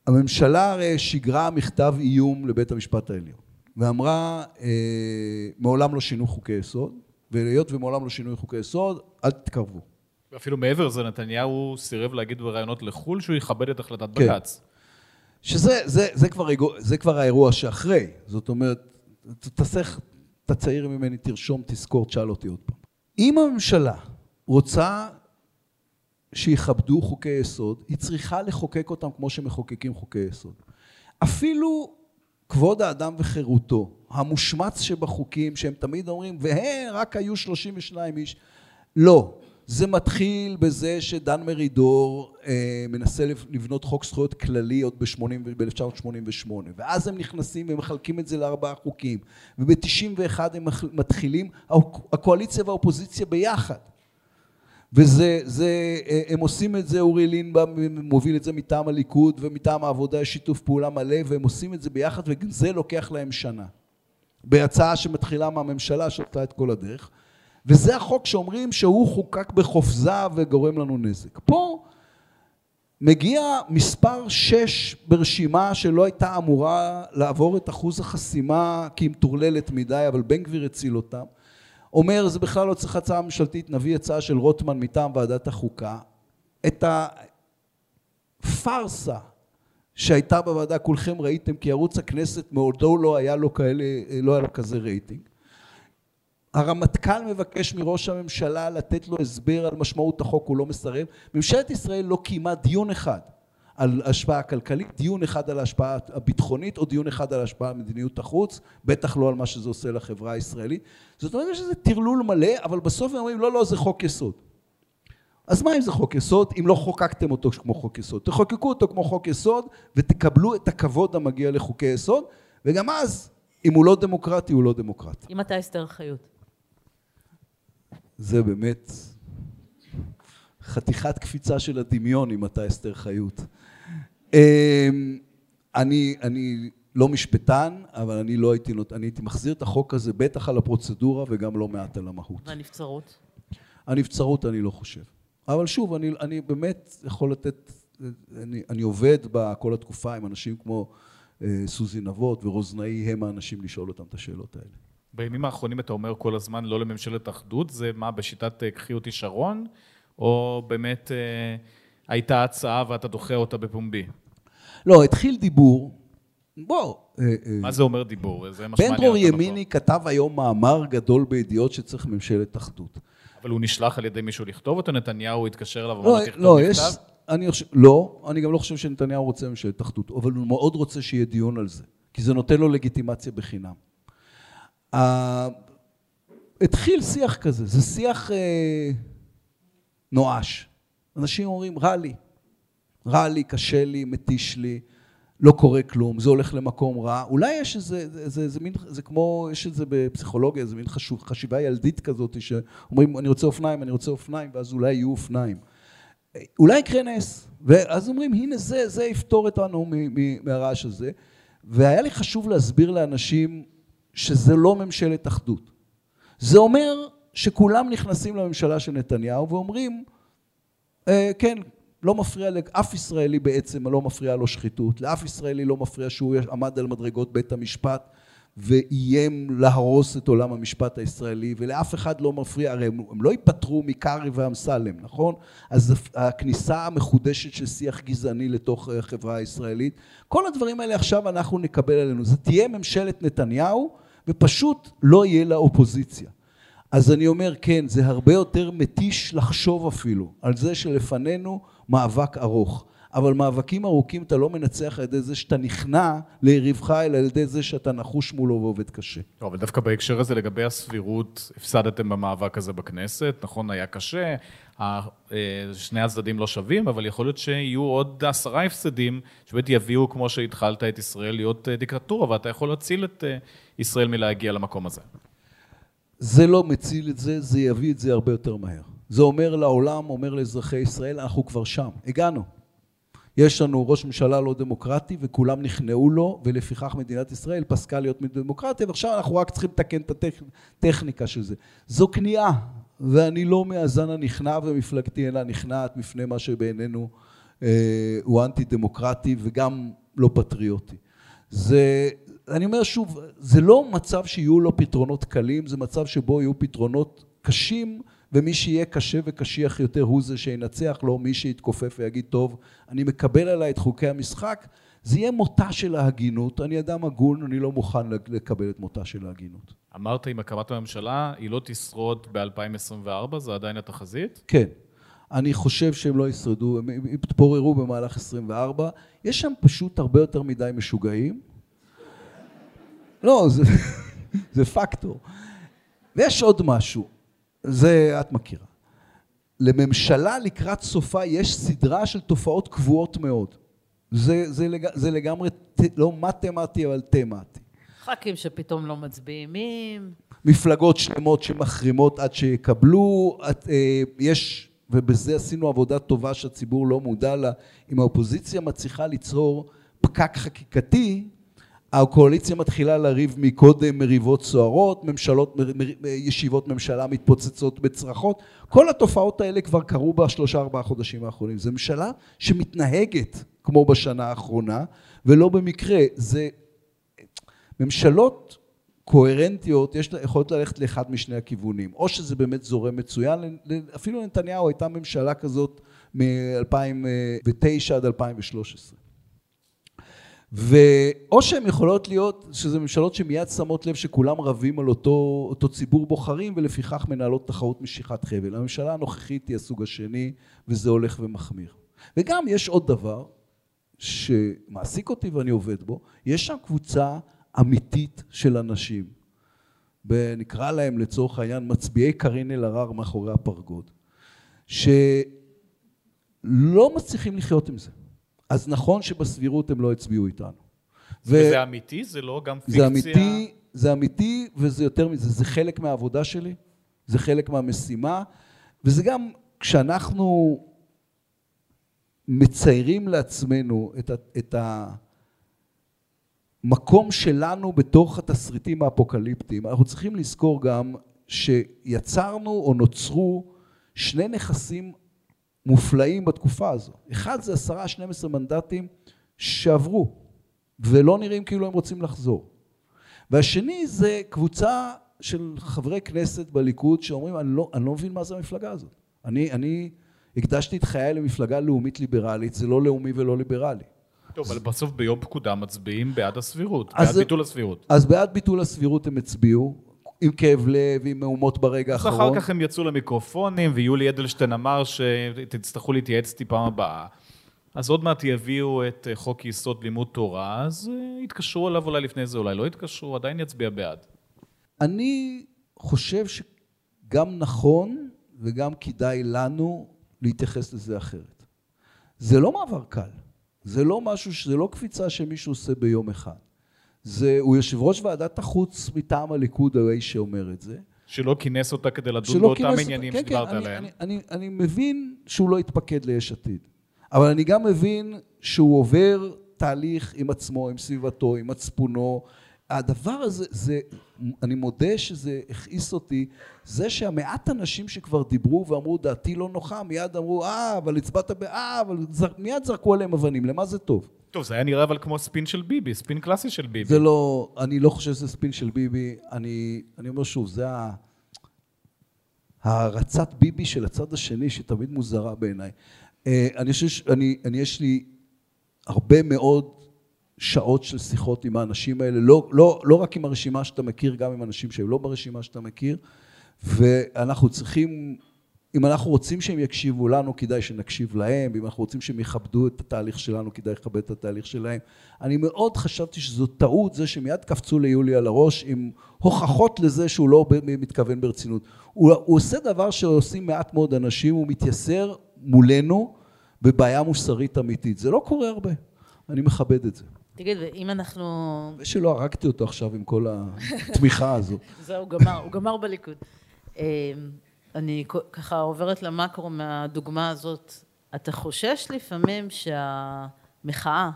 הממשלה הרי שיגרה מכתב איום לבית המשפט העליון, ואמרה, אה, מעולם לא שינו חוקי יסוד, והיות ומעולם לא שינו חוקי יסוד, אל תתקרבו. ואפילו מעבר לזה, נתניהו סירב להגיד בראיונות לחו"ל שהוא יכבד את החלטת כן. בג"ץ. שזה זה, זה כבר, זה כבר האירוע שאחרי, זאת אומרת, ת- תעשה, אתה צעיר ממני, תרשום, תזכור, תשאל אותי עוד פעם. אם הממשלה רוצה שיכבדו חוקי יסוד, היא צריכה לחוקק אותם כמו שמחוקקים חוקי יסוד. אפילו כבוד האדם וחירותו, המושמץ שבחוקים, שהם תמיד אומרים, והם רק היו 32 איש, לא. זה מתחיל בזה שדן מרידור אה, מנסה לב- לבנות חוק זכויות כללי עוד ב-1988 ואז הם נכנסים ומחלקים את זה לארבעה חוקים וב-91 הם מתחילים הקו- הקואליציה והאופוזיציה ביחד. וזה, זה, אה, הם עושים את זה, אורי לינבאום מוביל את זה מטעם הליכוד ומטעם העבודה יש שיתוף פעולה מלא והם עושים את זה ביחד וזה לוקח להם שנה. בהצעה שמתחילה מהממשלה שעושה את כל הדרך וזה החוק שאומרים שהוא חוקק בחופזה וגורם לנו נזק. פה מגיע מספר שש ברשימה שלא הייתה אמורה לעבור את אחוז החסימה כי היא מטורללת מדי, אבל בן גביר הציל אותם. אומר, זה בכלל לא צריך הצעה ממשלתית, נביא הצעה של רוטמן מטעם ועדת החוקה. את הפארסה שהייתה בוועדה, כולכם ראיתם, כי ערוץ הכנסת מעודו לא היה לו כאלה, לא היה לו כזה רייטינג. הרמטכ"ל מבקש מראש הממשלה לתת לו הסבר על משמעות החוק, הוא לא מסרב. ממשלת ישראל לא קיימה דיון אחד על השפעה כלכלית, דיון אחד על ההשפעה הביטחונית או דיון אחד על השפעה על מדיניות החוץ, בטח לא על מה שזה עושה לחברה הישראלית. זאת אומרת שזה טרלול מלא, אבל בסוף הם אומרים לא, לא, זה חוק יסוד. אז מה אם זה חוק יסוד, אם לא חוקקתם אותו כמו חוק יסוד? תחוקקו אותו כמו חוק יסוד ותקבלו את הכבוד המגיע לחוקי יסוד, וגם אז, אם הוא לא דמוקרטי, הוא לא דמוקרטי. אם אתה אסתר חיות. זה באמת חתיכת קפיצה של הדמיון אם אתה אסתר חיות. אמ, אני, אני לא משפטן, אבל אני לא הייתי, נות... אני הייתי מחזיר את החוק הזה בטח על הפרוצדורה וגם לא מעט על המהות. והנבצרות? הנבצרות אני לא חושב. אבל שוב, אני, אני באמת יכול לתת, אני, אני עובד בכל התקופה עם אנשים כמו אה, סוזי נבות ורוזנאי, הם האנשים לשאול אותם את השאלות האלה. בימים האחרונים אתה אומר כל הזמן לא לממשלת אחדות, זה מה, בשיטת אה, קחי אותי שרון, או באמת אה, הייתה הצעה ואתה דוחה אותה בפומבי? לא, התחיל דיבור, בוא. אה, אה, מה זה אומר דיבור? זה מה שמעניין בן דרור ימיני כתב היום מאמר גדול בידיעות שצריך ממשלת אחדות. פה. אבל הוא נשלח על ידי מישהו לכתוב אותו? נתניהו התקשר אליו לא, ואמר לו תכתוב לא, יש? אני חושב, לא, אני גם לא חושב שנתניהו רוצה ממשלת אחדות, אבל הוא מאוד רוצה שיהיה דיון על זה, כי זה נותן לו לגיטימציה בחינם. Uh, התחיל שיח כזה, זה שיח uh, נואש. אנשים אומרים, רע לי, רע לי, קשה לי, מתיש לי, לא קורה כלום, זה הולך למקום רע. אולי יש איזה, זה, זה, זה, מין, זה כמו, יש את זה בפסיכולוגיה, זה מין חשוב, חשיבה ילדית כזאת, שאומרים, אני רוצה אופניים, אני רוצה אופניים, ואז אולי יהיו אופניים. אולי יקרה נס, ואז אומרים, הנה זה, זה יפתור אותנו מהרעש הזה. והיה לי חשוב להסביר לאנשים שזה לא ממשלת אחדות. זה אומר שכולם נכנסים לממשלה של נתניהו ואומרים, אה, כן, לא מפריע לאף ישראלי בעצם, לא מפריע לו שחיתות, לאף ישראלי לא מפריע שהוא עמד על מדרגות בית המשפט ואיים להרוס את עולם המשפט הישראלי, ולאף אחד לא מפריע, הרי הם, הם לא ייפטרו מקרעי ואמסלם, נכון? אז הכניסה המחודשת של שיח גזעני לתוך החברה הישראלית, כל הדברים האלה עכשיו אנחנו נקבל עלינו. זה תהיה ממשלת נתניהו, ופשוט לא יהיה לה אופוזיציה. אז אני אומר, כן, זה הרבה יותר מתיש לחשוב אפילו על זה שלפנינו מאבק ארוך. אבל מאבקים ארוכים אתה לא מנצח על ידי זה שאתה נכנע ליריבך, אלא על ידי זה שאתה נחוש מולו ועובד קשה. לא, אבל דווקא בהקשר הזה, לגבי הסבירות, הפסדתם במאבק הזה בכנסת, נכון, היה קשה, אה, שני הצדדים לא שווים, אבל יכול להיות שיהיו עוד עשרה הפסדים, שבאמת יביאו, כמו שהתחלת את ישראל, להיות אה, דיקטטורה, ואתה יכול להציל את אה, ישראל מלהגיע למקום הזה. זה לא מציל את זה, זה יביא את זה הרבה יותר מהר. זה אומר לעולם, אומר לאזרחי ישראל, אנחנו כבר שם, הגענו. יש לנו ראש ממשלה לא דמוקרטי וכולם נכנעו לו ולפיכך מדינת ישראל פסקה להיות דמוקרטיה ועכשיו אנחנו רק צריכים לתקן את הטכניקה של זה. זו כניעה ואני לא מהזן הנכנע ומפלגתי אינה נכנעת בפני מה שבעינינו אה, הוא אנטי דמוקרטי וגם לא פטריוטי. זה, אני אומר שוב, זה לא מצב שיהיו לו פתרונות קלים, זה מצב שבו יהיו פתרונות קשים ומי שיהיה קשה וקשיח יותר הוא זה שינצח, לא מי שיתכופף ויגיד טוב אני מקבל עליי את חוקי המשחק זה יהיה מותה של ההגינות, אני אדם הגון, אני לא מוכן לקבל את מותה של ההגינות. אמרת עם הקמת הממשלה, היא לא תשרוד ב-2024, זה עדיין התחזית? כן. אני חושב שהם לא ישרדו, הם יתפוררו במהלך 24, יש שם פשוט הרבה יותר מדי משוגעים. לא, זה, זה פקטור. ויש עוד משהו, זה את מכירה. לממשלה לקראת סופה יש סדרה של תופעות קבועות מאוד. זה, זה, לג... זה לגמרי לא מתמטי אבל תמטי. ח"כים שפתאום לא מצביעים. מפלגות שלמות שמחרימות עד שיקבלו. את, אה, יש, ובזה עשינו עבודה טובה שהציבור לא מודע לה, אם האופוזיציה מצליחה ליצור פקק חקיקתי, הקואליציה מתחילה לריב מקודם מריבות סוערות, ממשלות, ישיבות ממשלה מתפוצצות בצרחות, כל התופעות האלה כבר קרו בשלושה ארבעה חודשים האחרונים. זו ממשלה שמתנהגת כמו בשנה האחרונה, ולא במקרה. זה ממשלות קוהרנטיות, יש, יכולות ללכת לאחד משני הכיוונים. או שזה באמת זורם מצוין, אפילו לנתניהו הייתה ממשלה כזאת מ-2009 עד 2013. ואו שהן יכולות להיות, שזה ממשלות שמיד שמות לב שכולם רבים על אותו, אותו ציבור בוחרים ולפיכך מנהלות תחרות משיכת חבל. הממשלה הנוכחית היא הסוג השני וזה הולך ומחמיר. וגם יש עוד דבר שמעסיק אותי ואני עובד בו, יש שם קבוצה אמיתית של אנשים, ונקרא להם לצורך העניין מצביעי קארין אלהרר מאחורי הפרגוד, שלא מצליחים לחיות עם זה. אז נכון שבסבירות הם לא הצביעו איתנו. וזה ו... אמיתי? זה לא גם פיקציה? זה אמיתי, זה אמיתי וזה יותר מזה, זה חלק מהעבודה שלי, זה חלק מהמשימה, וזה גם כשאנחנו מציירים לעצמנו את, ה, את, המקום שלנו בתוך התסריטים האפוקליפטיים, אנחנו צריכים לזכור גם שיצרנו או נוצרו שני נכסים מופלאים בתקופה הזו. אחד זה עשרה, 12 מנדטים שעברו ולא נראים כאילו הם רוצים לחזור. והשני זה קבוצה של חברי כנסת בליכוד שאומרים אני לא, אני לא מבין מה זה המפלגה הזאת. אני, אני הקדשתי את חיי למפלגה לאומית ליברלית, זה לא לאומי ולא ליברלי. טוב, אבל בסוף ביום פקודה מצביעים בעד הסבירות, בעד ביטול הסבירות. אז בעד ביטול הסבירות הם הצביעו, עם כאב לב, עם מהומות ברגע האחרון. אחר כך הם יצאו למיקרופונים, ויולי אדלשטיין אמר שתצטרכו להתייעץ איתי פעם הבאה. אז עוד מעט יביאו את אה, חוק יסוד לימוד תורה, אז אה, יתקשרו אליו אולי לפני זה, אולי לא יתקשרו, עדיין יצביע בעד. אני חושב שגם נכון וגם כדאי לנו להתייחס לזה אחרת. זה לא מעבר קל, זה לא משהו, זה לא קפיצה שמישהו עושה ביום אחד. זה, הוא יושב ראש ועדת החוץ מטעם הליכוד, האיש שאומר את זה. שלא כינס אותה כדי לדון באותם כינס עניינים כן, שדיברת כן, אני- עליהם. אני, אני, אני מבין שהוא לא התפקד ליש עתיד, אבל אני גם מבין שהוא עובר תהליך עם עצמו, עם סביבתו, עם מצפונו. הדבר הזה, זה, אני מודה שזה הכעיס אותי, זה שהמעט אנשים שכבר דיברו ואמרו דעתי לא נוחה, מיד אמרו אה, אבל הצבעת ב... אה, אבל זר... מיד זרקו עליהם אבנים, למה זה טוב? טוב, זה היה נראה אבל כמו ספין של ביבי, ספין קלאסי של ביבי. זה לא, אני לא חושב שזה ספין של ביבי, אני, אני אומר שוב, זה ה... הערצת ביבי של הצד השני, שתמיד מוזרה בעיניי. אה, אני חושב שאני, אני, יש לי הרבה מאוד שעות של שיחות עם האנשים האלה, לא, לא, לא רק עם הרשימה שאתה מכיר, גם עם אנשים שהם לא ברשימה שאתה מכיר, ואנחנו צריכים, אם אנחנו רוצים שהם יקשיבו לנו, כדאי שנקשיב להם, ואם אנחנו רוצים שהם יכבדו את התהליך שלנו, כדאי לכבד את התהליך שלהם. אני מאוד חשבתי שזו טעות, זה שמיד קפצו ליולי על הראש עם הוכחות לזה שהוא לא מתכוון ברצינות. הוא, הוא עושה דבר שעושים מעט מאוד אנשים, הוא מתייסר מולנו בבעיה מוסרית אמיתית. זה לא קורה הרבה, אני מכבד את זה. תגיד, אם אנחנו... ושלא הרגתי אותו עכשיו עם כל התמיכה הזו. זהו, הוא גמר, הוא גמר בליכוד. אה, אני ככה עוברת למקרו מהדוגמה הזאת. אתה חושש לפעמים שהמחאה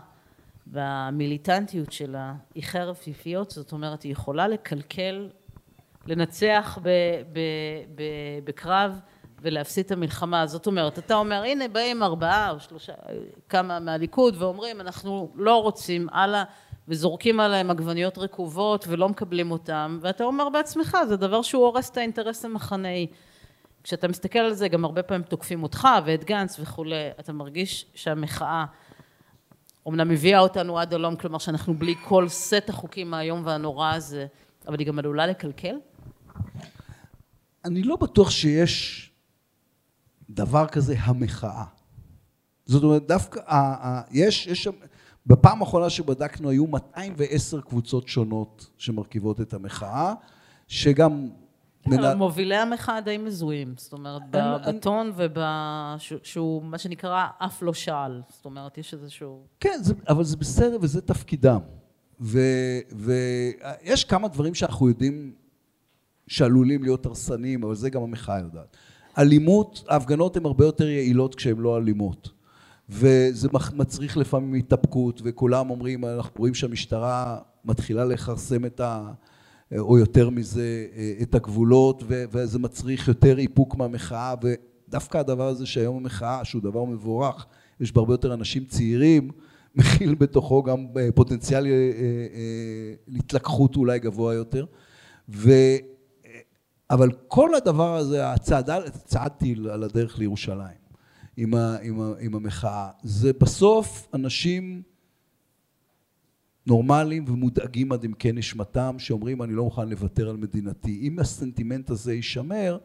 והמיליטנטיות שלה היא חרב פיפיות, זאת אומרת, היא יכולה לקלקל, לנצח ב, ב, ב, בקרב ולהפסיד את המלחמה. זאת אומרת, אתה אומר, הנה באים ארבעה או שלושה, כמה מהליכוד ואומרים, אנחנו לא רוצים, הלאה, וזורקים עליהם עגבניות רקובות ולא מקבלים אותם, ואתה אומר בעצמך, זה דבר שהוא הורס את האינטרס המחנאי. כשאתה מסתכל על זה, גם הרבה פעמים תוקפים אותך ואת גנץ וכולי, אתה מרגיש שהמחאה אומנם הביאה אותנו עד הלום, כלומר שאנחנו בלי כל סט החוקים האיום והנורא הזה, אבל היא גם עלולה לקלקל? אני לא בטוח שיש דבר כזה המחאה. זאת אומרת, דווקא, יש, יש שם, בפעם האחרונה שבדקנו היו 210 קבוצות שונות שמרכיבות את המחאה, שגם... אבל מובילי המחאה די מזוהים, זאת אומרת, בטון שהוא מה שנקרא אף לא שאל, זאת אומרת, יש איזשהו... כן, זה, אבל זה בסדר וזה תפקידם. ויש כמה דברים שאנחנו יודעים שעלולים להיות הרסניים, אבל זה גם המחאה יודעת. אלימות, ההפגנות הן הרבה יותר יעילות כשהן לא אלימות. וזה מצריך לפעמים התאפקות, וכולם אומרים, אנחנו רואים שהמשטרה מתחילה לכרסם את ה... או יותר מזה, את הגבולות, וזה מצריך יותר איפוק מהמחאה, ודווקא הדבר הזה שהיום המחאה, שהוא דבר מבורך, יש בהרבה יותר אנשים צעירים, מכיל בתוכו גם פוטנציאל להתלקחות אולי גבוה יותר. ו... אבל כל הדבר הזה, הצעדה, צעדתי על הדרך לירושלים עם, ה, עם, ה, עם המחאה, זה בסוף אנשים נורמליים ומודאגים עד עמקי נשמתם, שאומרים אני לא מוכן לוותר על מדינתי. אם הסנטימנט הזה יישמר,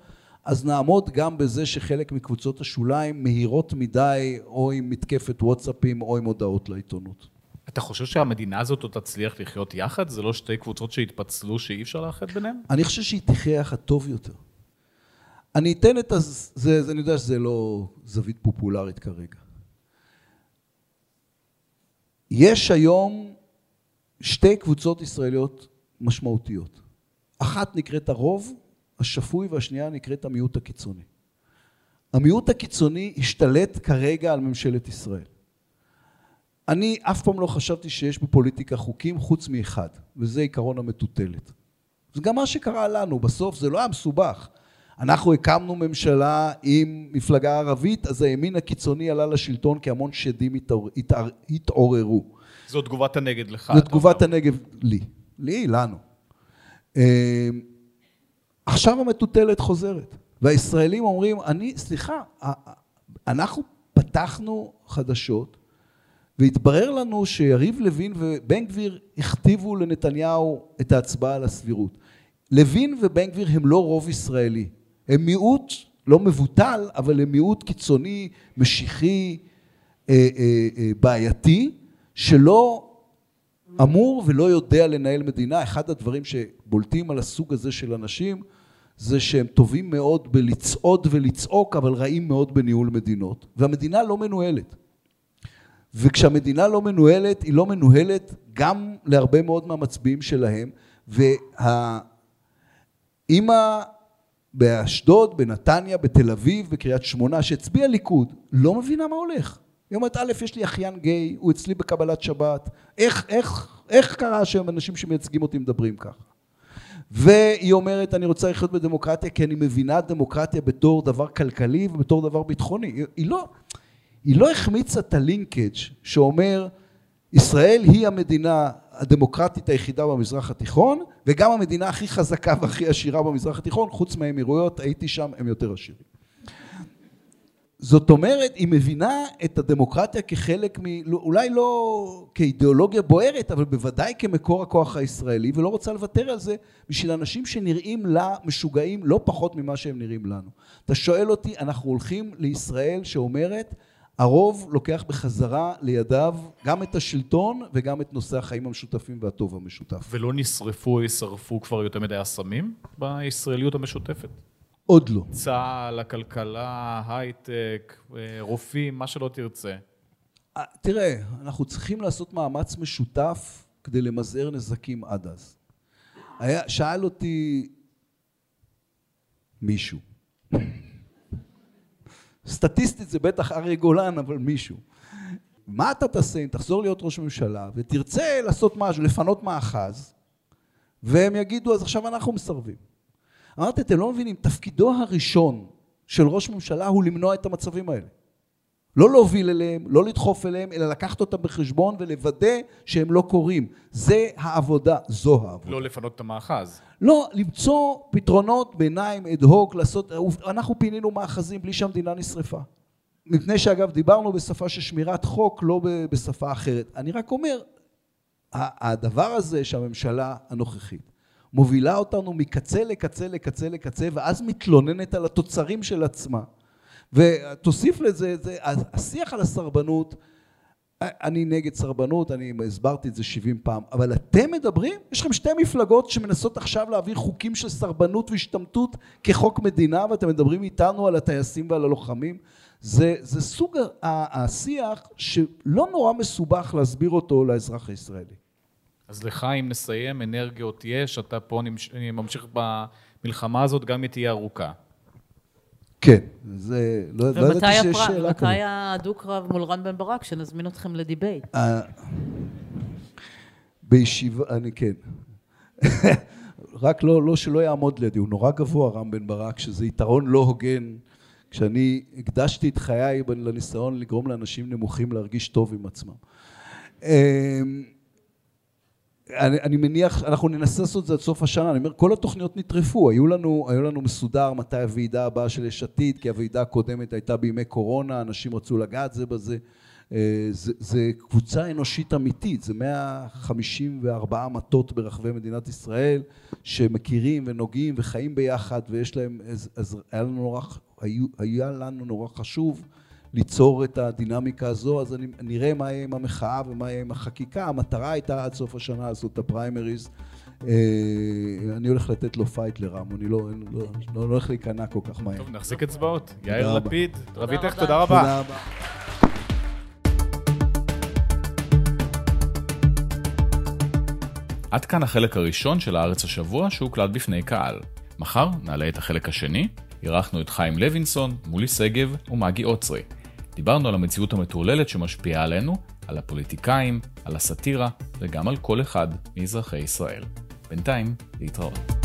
אז נעמוד גם בזה שחלק מקבוצות השוליים מהירות מדי, או עם מתקפת וואטסאפים, או עם הודעות לעיתונות. אתה חושב שהמדינה הזאת עוד תצליח לחיות יחד? זה לא שתי קבוצות שהתפצלו שאי אפשר לאחד ביניהן? אני חושב שהיא תחיה יחד טוב יותר. אני אתן את זה, זה, אני יודע שזה לא זווית פופולרית כרגע. יש היום שתי קבוצות ישראליות משמעותיות. אחת נקראת הרוב השפוי והשנייה נקראת המיעוט הקיצוני. המיעוט הקיצוני השתלט כרגע על ממשלת ישראל. אני אף פעם לא חשבתי שיש בפוליטיקה חוקים חוץ מאחד, וזה עיקרון המטוטלת. זה גם מה שקרה לנו, בסוף זה לא היה מסובך. אנחנו הקמנו ממשלה עם מפלגה ערבית, אז הימין הקיצוני עלה לשלטון כי המון שדים התעור, התער, התעוררו. זו תגובת הנגד לך. זו תגובת הנגד לי. לי, לנו. אמ, עכשיו המטוטלת חוזרת, והישראלים אומרים, אני, סליחה, אנחנו פתחנו חדשות, והתברר לנו שיריב לוין ובן גביר הכתיבו לנתניהו את ההצבעה על הסבירות. לוין ובן גביר הם לא רוב ישראלי, הם מיעוט לא מבוטל, אבל הם מיעוט קיצוני, משיחי, אה, אה, אה, בעייתי, שלא אמור ולא יודע לנהל מדינה. אחד הדברים שבולטים על הסוג הזה של אנשים זה שהם טובים מאוד בלצעוד ולצעוק, אבל רעים מאוד בניהול מדינות. והמדינה לא מנוהלת. וכשהמדינה לא מנוהלת, היא לא מנוהלת גם להרבה מאוד מהמצביעים שלהם. והאימא באשדוד, בנתניה, בתל אביב, בקריית שמונה, שהצביעה ליכוד, לא מבינה מה הולך. היא אומרת, א', יש לי אחיין גיי, הוא אצלי בקבלת שבת, איך, איך, איך קרה שהם אנשים שמייצגים אותי מדברים ככה? והיא אומרת, אני רוצה לחיות בדמוקרטיה כי אני מבינה דמוקרטיה בתור דבר כלכלי ובתור דבר ביטחוני. היא לא, היא לא החמיצה את הלינקג' שאומר, ישראל היא המדינה הדמוקרטית היחידה במזרח התיכון, וגם המדינה הכי חזקה והכי עשירה במזרח התיכון, חוץ מהאמירויות, הייתי שם, הם יותר עשירים. זאת אומרת, היא מבינה את הדמוקרטיה כחלק מ... אולי לא כאידיאולוגיה בוערת, אבל בוודאי כמקור הכוח הישראלי, ולא רוצה לוותר על זה בשביל אנשים שנראים לה משוגעים לא פחות ממה שהם נראים לנו. אתה שואל אותי, אנחנו הולכים לישראל שאומרת, הרוב לוקח בחזרה לידיו גם את השלטון וגם את נושא החיים המשותפים והטוב המשותף. ולא נשרפו או יישרפו כבר יותר מדי אסמים בישראליות המשותפת? עוד לא. צה"ל, הכלכלה, הייטק, אה, רופאים, מה שלא תרצה. אה, תראה, אנחנו צריכים לעשות מאמץ משותף כדי למזער נזקים עד אז. היה, שאל אותי מישהו, סטטיסטית זה בטח אריה גולן, אבל מישהו. מה אתה תעשה אם תחזור להיות ראש ממשלה ותרצה לעשות משהו, לפנות מאחז, והם יגידו, אז עכשיו אנחנו מסרבים. אמרתי, אתם לא מבינים, תפקידו הראשון של ראש ממשלה הוא למנוע את המצבים האלה. לא להוביל אליהם, לא לדחוף אליהם, אלא לקחת אותם בחשבון ולוודא שהם לא קורים. זה העבודה, זו העבודה. לא לפנות את המאחז. לא, למצוא פתרונות ביניים, אד הוק, לעשות... אנחנו פינינו מאחזים בלי שהמדינה נשרפה. מפני שאגב, דיברנו בשפה של שמירת חוק, לא בשפה אחרת. אני רק אומר, הדבר הזה שהממשלה הנוכחית מובילה אותנו מקצה לקצה לקצה לקצה, ואז מתלוננת על התוצרים של עצמה. ותוסיף לזה, זה, השיח על הסרבנות, אני נגד סרבנות, אני הסברתי את זה 70 פעם, אבל אתם מדברים, יש לכם שתי מפלגות שמנסות עכשיו להעביר חוקים של סרבנות והשתמטות כחוק מדינה, ואתם מדברים איתנו על הטייסים ועל הלוחמים. זה, זה סוג השיח שלא נורא מסובך להסביר אותו לאזרח הישראלי. אז לך, אם נסיים, אנרגיות יש, אתה פה ממשיך במלחמה הזאת, גם היא תהיה ארוכה. כן, זה, לא, לא ידעתי שיש שאלה כזאת. ומתי הדו-קרב מול רן בן ברק, שנזמין אתכם לדיבייט? אה, בישיבה, אני כן. רק לא, לא שלא יעמוד לידי, הוא נורא גבוה, רם בן ברק, שזה יתרון לא הוגן. כשאני הקדשתי את חיי לניסיון לגרום לאנשים נמוכים להרגיש טוב עם עצמם. אני, אני מניח, אנחנו ננסה לעשות את זה עד סוף השנה, אני אומר, כל התוכניות נטרפו, היו לנו, היו לנו מסודר מתי הוועידה הבאה של יש עתיד, כי הוועידה הקודמת הייתה בימי קורונה, אנשים רצו לגעת זה בזה, אה, זה, זה קבוצה אנושית אמיתית, זה 154 מטות ברחבי מדינת ישראל, שמכירים ונוגעים וחיים ביחד, ויש להם, אז, אז היה לנו נורא, היה לנו נורא חשוב ליצור את הדינמיקה הזו, אז אני, נראה מה יהיה עם המחאה ומה יהיה עם החקיקה. המטרה הייתה עד סוף השנה לעשות את הפריימריז. אה, אני הולך לתת לו fight לרם, אני לא, לא, לא, לא הולך להיכנע כל כך מהר. טוב, נחזיק אצבעות. יאיר לפיד, רביטך, תודה רבה. תודה רבה. עד כאן החלק הראשון של הארץ השבוע שהוקלט בפני קהל. מחר נעלה את החלק השני, אירחנו את חיים לוינסון, מולי שגב ומגי עוצרי. דיברנו על המציאות המטורללת שמשפיעה עלינו, על הפוליטיקאים, על הסאטירה, וגם על כל אחד מאזרחי ישראל. בינתיים, להתראות.